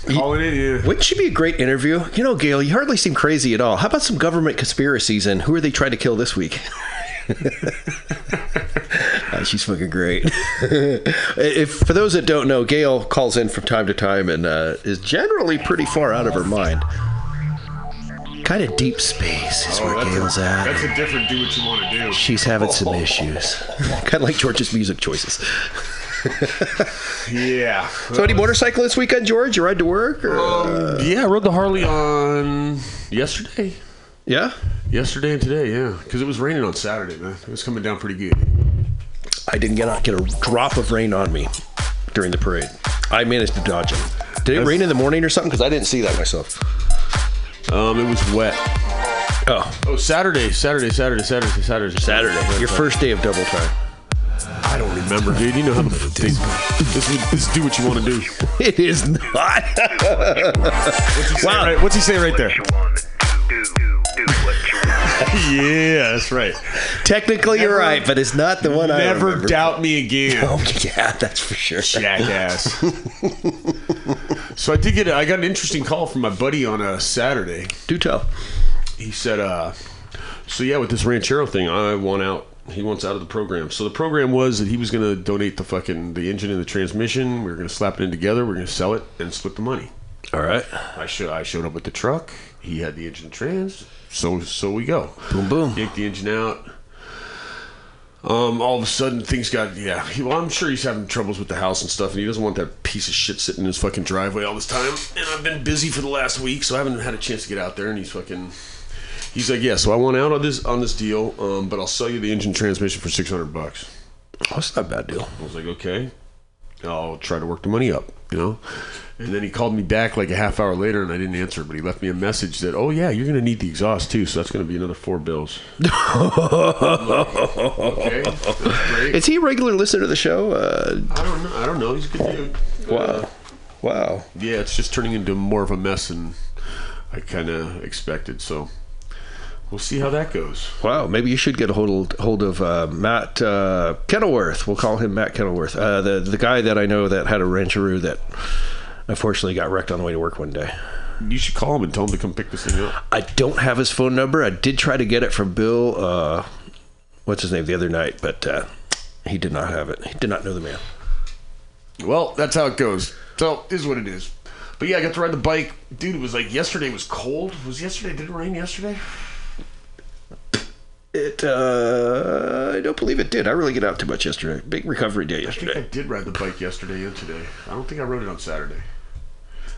S: Calling in, yeah.
T: Wouldn't she be a great interview? You know, Gail, you hardly seem crazy at all. How about some government conspiracies and who are they trying to kill this week? Uh, she's fucking great. if for those that don't know, Gail calls in from time to time and uh, is generally pretty far out of her mind. Kind of deep space is where
S: Oh, that's
T: Gail's
S: a,
T: at.
S: That's a different do what you want to do.
T: She's having some issues. kind of like George's music choices.
S: Yeah.
T: So, any motorcycle this weekend, George? You ride to work? Or,
S: Um, yeah, I rode the Harley on yesterday.
T: Yeah?
S: Yesterday and today, yeah. Because it was raining on Saturday, man. It was coming down pretty good.
T: I didn't get, get a drop of rain on me during the parade. I managed to dodge it. Did it rain in the morning or something? Because I didn't see that myself.
S: Um, it was wet.
T: Oh.
S: Oh, Saturday, Saturday, Saturday, Saturday, Saturday.
T: Saturday. Your first day of double time.
S: I don't remember, dude. You know how the they, this, is- do what you want to do.
T: It is not.
S: What's he say
T: Wow.
S: right, what's he say right there? yeah, that's right.
T: Technically, you're right, but it's not the one I
S: Never doubt me again.
T: Oh, yeah, that's for sure.
S: Jackass. so I did get a, I got an interesting call from my buddy on a Saturday.
T: Do tell.
S: He said, uh, so yeah, with this Ranchero thing, I want out. He wants out of the program. So the program was that he was going to donate the fucking the engine and the transmission. We were going to slap it in together. We are going to sell it and split the money.
T: All right.
S: I showed I showed up with the truck. He had the engine trans. So so we go.
T: Boom boom.
S: Yanked the engine out. Um, all of a sudden things got yeah. He, well, I'm sure he's having troubles with the house and stuff, and he doesn't want that piece of shit sitting in his fucking driveway all this time. And I've been busy for the last week, so I haven't had a chance to get out there. And he's fucking. He's like, yeah. So I want out on this on this deal, um, but I'll sell you the engine transmission for six hundred bucks.
T: Oh, that's not a bad deal.
S: I was like, okay. I'll try to work the money up, you know. And then he called me back like a half hour later, and I didn't answer. But he left me a message that, oh yeah, you're gonna need the exhaust too, so that's gonna be another four bills. okay, that's great.
T: Is he a regular listener to the show? Uh,
S: I don't know. I don't know. He's a good dude.
T: wow. Wow.
S: Yeah, it's just turning into more of a mess than I kind of expected. So we'll see how that goes.
T: Wow, maybe you should get a hold hold of uh, Matt uh, Kenilworth. We'll call him Matt Kenilworth, uh, the the guy that I know that had a Ranchero that unfortunately got wrecked on the way to work one day.
S: You should call him and tell him to come pick this thing up.
T: I don't have his phone number. I did try to get it from Bill. Uh, what's his name the other night, but uh, he did not have it. He did not know the man.
S: Well, that's how it goes. So this is what it is. But yeah, I got to ride the bike, dude. It was like yesterday was cold. Was yesterday? Did it rain yesterday?
T: It, uh, I don't believe it did. I really get out too much yesterday. Big recovery day yesterday.
S: I think I did ride the bike yesterday and today. I don't think I rode it on Saturday.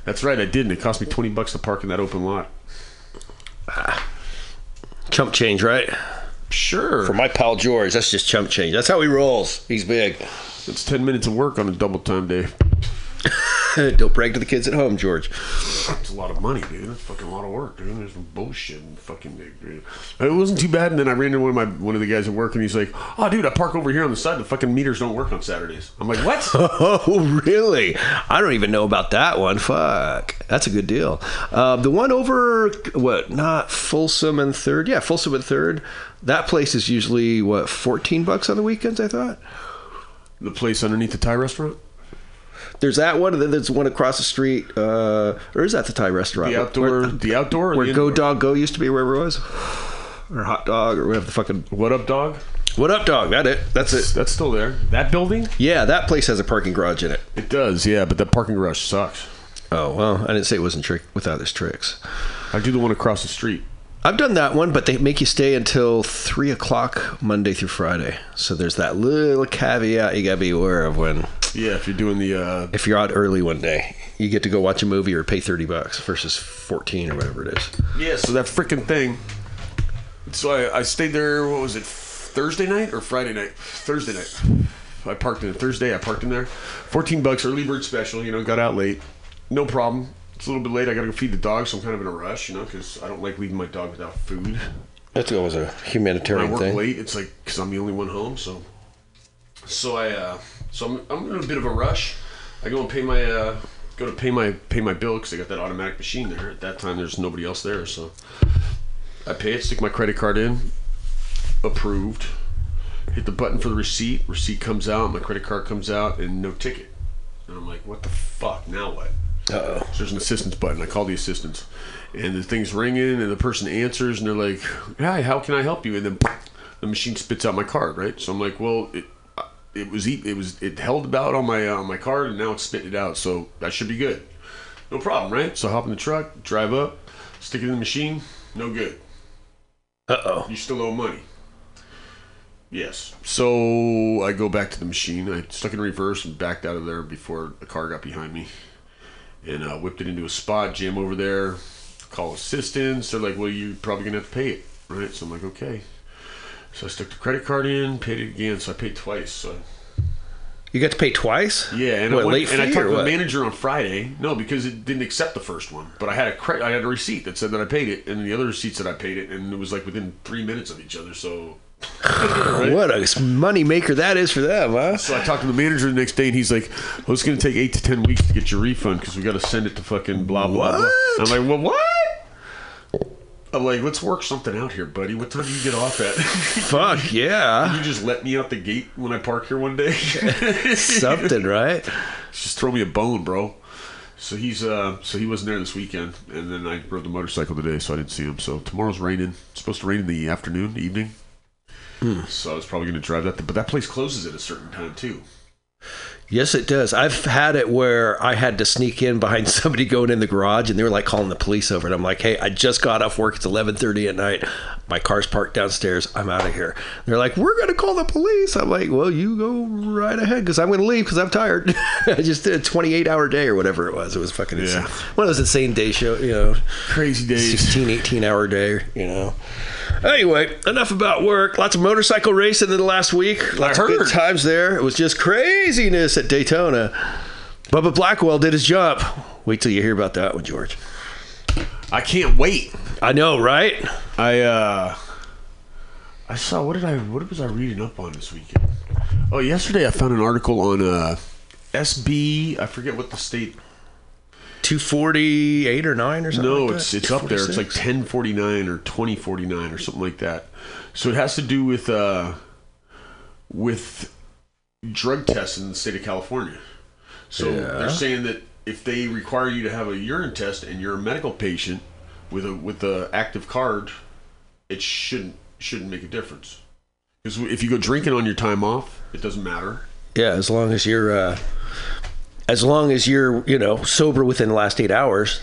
S: That's right, I did, and it cost me twenty bucks to park in that open lot.
T: Chump change, right?
S: Sure.
T: For my pal George, that's just chump change. That's how he rolls. He's big.
S: It's ten minutes of work on a double time day.
T: don't brag to the kids at home, George.
S: It's a lot of money, dude. That's fucking a lot of work, dude. There's some bullshit and fucking. Dude. It wasn't too bad, and then I ran into one of my one of the guys at work, and he's like, "Oh, dude, I park over here on the side. The fucking meters don't work on Saturdays." I'm like, "What?"
T: Oh, really? I don't even know about that one. Fuck. That's a good deal. Uh, the one over, what, not Folsom and Third? Yeah, Folsom and Third. That place is usually, what, 14 bucks on the weekends, I thought?
S: The place underneath the Thai restaurant?
T: There's that one, and then there's one across the street. Uh, or is that the Thai restaurant?
S: The outdoor,
T: Where,
S: the outdoor, or
T: where
S: the
T: Go? Dog Go used to be, wherever it was? Or Hot Dog, or whatever the fucking.
S: What up, dog?
T: What up, dog? That it. That's it.
S: That's still there. That building?
T: Yeah, that place has a parking garage in it.
S: It does, yeah, but the parking garage sucks.
T: Oh well, I didn't say it wasn't trick without its tricks.
S: I do the one across the street.
T: I've done that one, but they make you stay until three o'clock Monday through Friday. So there's that little caveat you gotta be aware of when
S: Yeah, if you're doing the uh,
T: if you're out early one day, you get to go watch a movie or pay thirty bucks versus fourteen or whatever it is.
S: Yeah, so that freaking thing. So I, I stayed there. What was it? Thursday night or Friday night? Thursday night. I parked in Thursday. I parked in there. Fourteen bucks early bird special. You know, got out late. No problem. It's a little bit late. I got to go feed the dog, so I'm kind of in a rush. You know, because I don't like leaving my dog without food.
T: That's always a humanitarian
S: When I work
T: thing.
S: late, it's like because I'm the only one home. So, so I, uh, so I'm, I'm in a bit of a rush. I go and pay my, uh, go to pay my pay my bill because I got that automatic machine there. At that time, there's nobody else there, so I pay it, stick my credit card in, approved. Hit the button for the receipt. Receipt comes out. My credit card comes out, and no ticket. And I'm like, what the fuck? Now what?
T: Uh-oh.
S: So there's an assistance button. I call the assistance, and the thing's ringing, and the person answers, and they're like, "Hi, how can I help you?" And then the machine spits out my card, right? So I'm like, "Well, it, it was it was it held about on my uh, on my card, and now it's spitting it out, so that should be good. No problem, right?" So I hop in the truck, drive up, stick it in the machine. No good.
T: Uh oh.
S: You still owe money. Yes. So I go back to the machine. I stuck in reverse and backed out of there before the car got behind me, and uh, whipped it into a spot. Jam over there. Call assistance. They're like, "Well, you're probably gonna have to pay it, right?" So I'm like, "Okay." So I stuck the credit card in, paid it again. So I paid twice. So
T: You got to pay twice?
S: yeah, and
T: what,
S: I went, and I talked to the manager on Friday. No, because it didn't accept the first one. But I had a cre- I had a receipt that said that I paid it, and the other receipts that I paid it, and it was like within three minutes of each other. So
T: What a money maker that is for them, huh?
S: So I talked to the manager the next day, and he's like, "Well, it's going to take eight to ten weeks to get your refund because we got to send it to fucking blah blah blah." I'm like, "Well, what?" I'm like, "Let's work something out here, buddy. What time do you get off at?"
T: Fuck yeah!
S: Can you just let me out the gate when I park here one day?
T: Something, right?
S: Just throw me a bone, bro. So he's uh, so he wasn't there this weekend, and then I rode the motorcycle today, so I didn't see him. So tomorrow's raining. It's supposed to rain in the afternoon, evening. So I was probably going to drive that, but that place closes at a certain time too.
T: Yes, it does. I've had it where I had to sneak in behind somebody going in the garage, and they were like calling the police over, and I'm like, "Hey, I just got off work. It's 11:30 at night. My car's parked downstairs. I'm out of here." They're like, "We're gonna call the police." I'm like, "Well, you go right ahead, because I'm gonna leave because I'm tired. I just did a 28 hour day or whatever it was. It was fucking insane. One of those insane day show, you know,
S: crazy days,
T: 16, 18 hour day, you know." Anyway, enough about work. Lots of motorcycle racing in the last week. Lots of good times there. It was just craziness at Daytona. Bubba Blackwell did his jump. Wait till you hear about that one, George.
S: I can't wait.
T: I know, right?
S: I uh I saw what did I what was I reading up on this weekend? Oh, yesterday I found an article on uh SB, I forget what the state
T: 248 or 9 or something
S: No,
T: like
S: it's
T: that?
S: it's up there. It's like 1049 or 2049 or something like that. So it has to do with uh with drug tests in the state of California. So
T: Yeah.
S: they're saying that if they require you to have a urine test and you're a medical patient with a with a active card, it shouldn't shouldn't make a difference. Because if you go drinking on your time off, it doesn't matter.
T: Yeah, as long as you're uh, as long as you're, you know, sober within the last eight hours.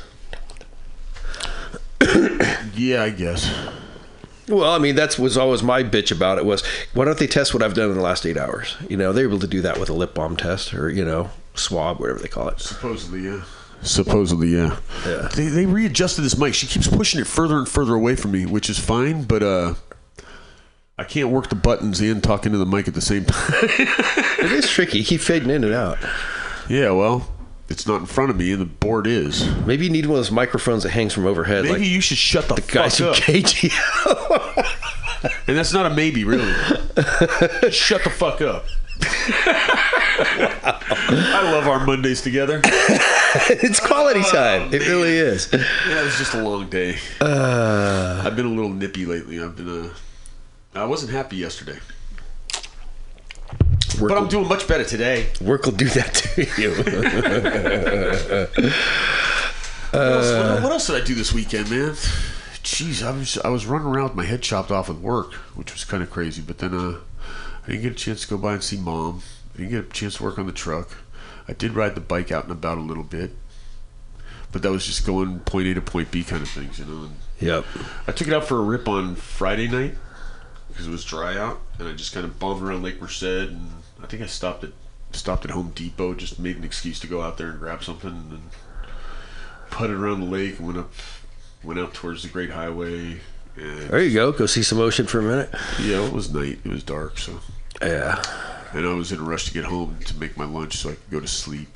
S: yeah, I guess.
T: Well, I mean, that was always my bitch about it was why don't they test what I've done in the last eight hours? You know, they're able to do that with a lip balm test or you know swab, whatever they call it.
S: Supposedly, yeah. Supposedly, yeah.
T: Yeah.
S: They, they readjusted this mic. She keeps pushing it further and further away from me, which is fine, but uh, I can't work the buttons and talk into the mic at the same time.
T: it is tricky. You keep fading in and out.
S: Yeah, well, it's not in front of me, the board is.
T: Maybe you need one of those microphones that hangs from overhead.
S: Maybe
T: like
S: you should shut the,
T: guys
S: fuck up.
T: KG.
S: and that's not a maybe, really. Shut the fuck up. I love our Mondays together.
T: it's quality time. It really is.
S: Yeah, it was just a long day.
T: Uh,
S: I've been a little nippy lately. I've been. Uh, I wasn't happy yesterday.
T: Work
S: but I'm
T: will-
S: doing much better today.
T: Work will do that to you.
S: What else,
T: Uh,
S: what, what else did I do this weekend, man? Jeez, I was I was running around with my head chopped off with work, which was kind of crazy. But then uh, I didn't get a chance to go by and see mom. I didn't get a chance to work on the truck. I did ride the bike out and about a little bit, but that was just going point A to point B kind of things, you know. And
T: Yep.
S: I took it out for a rip on Friday night because it was dry out, and I just kind of bombed around Lake Merced, and I think I stopped at stopped at Home Depot, just made an excuse to go out there and grab something, and then putted around the lake and went up, went out towards the Great Highway. And
T: there you go. Go see some ocean for a minute.
S: yeah, it was night. It was dark, so
T: Yeah.
S: and I was in a rush to get home to make my lunch so I could go to sleep.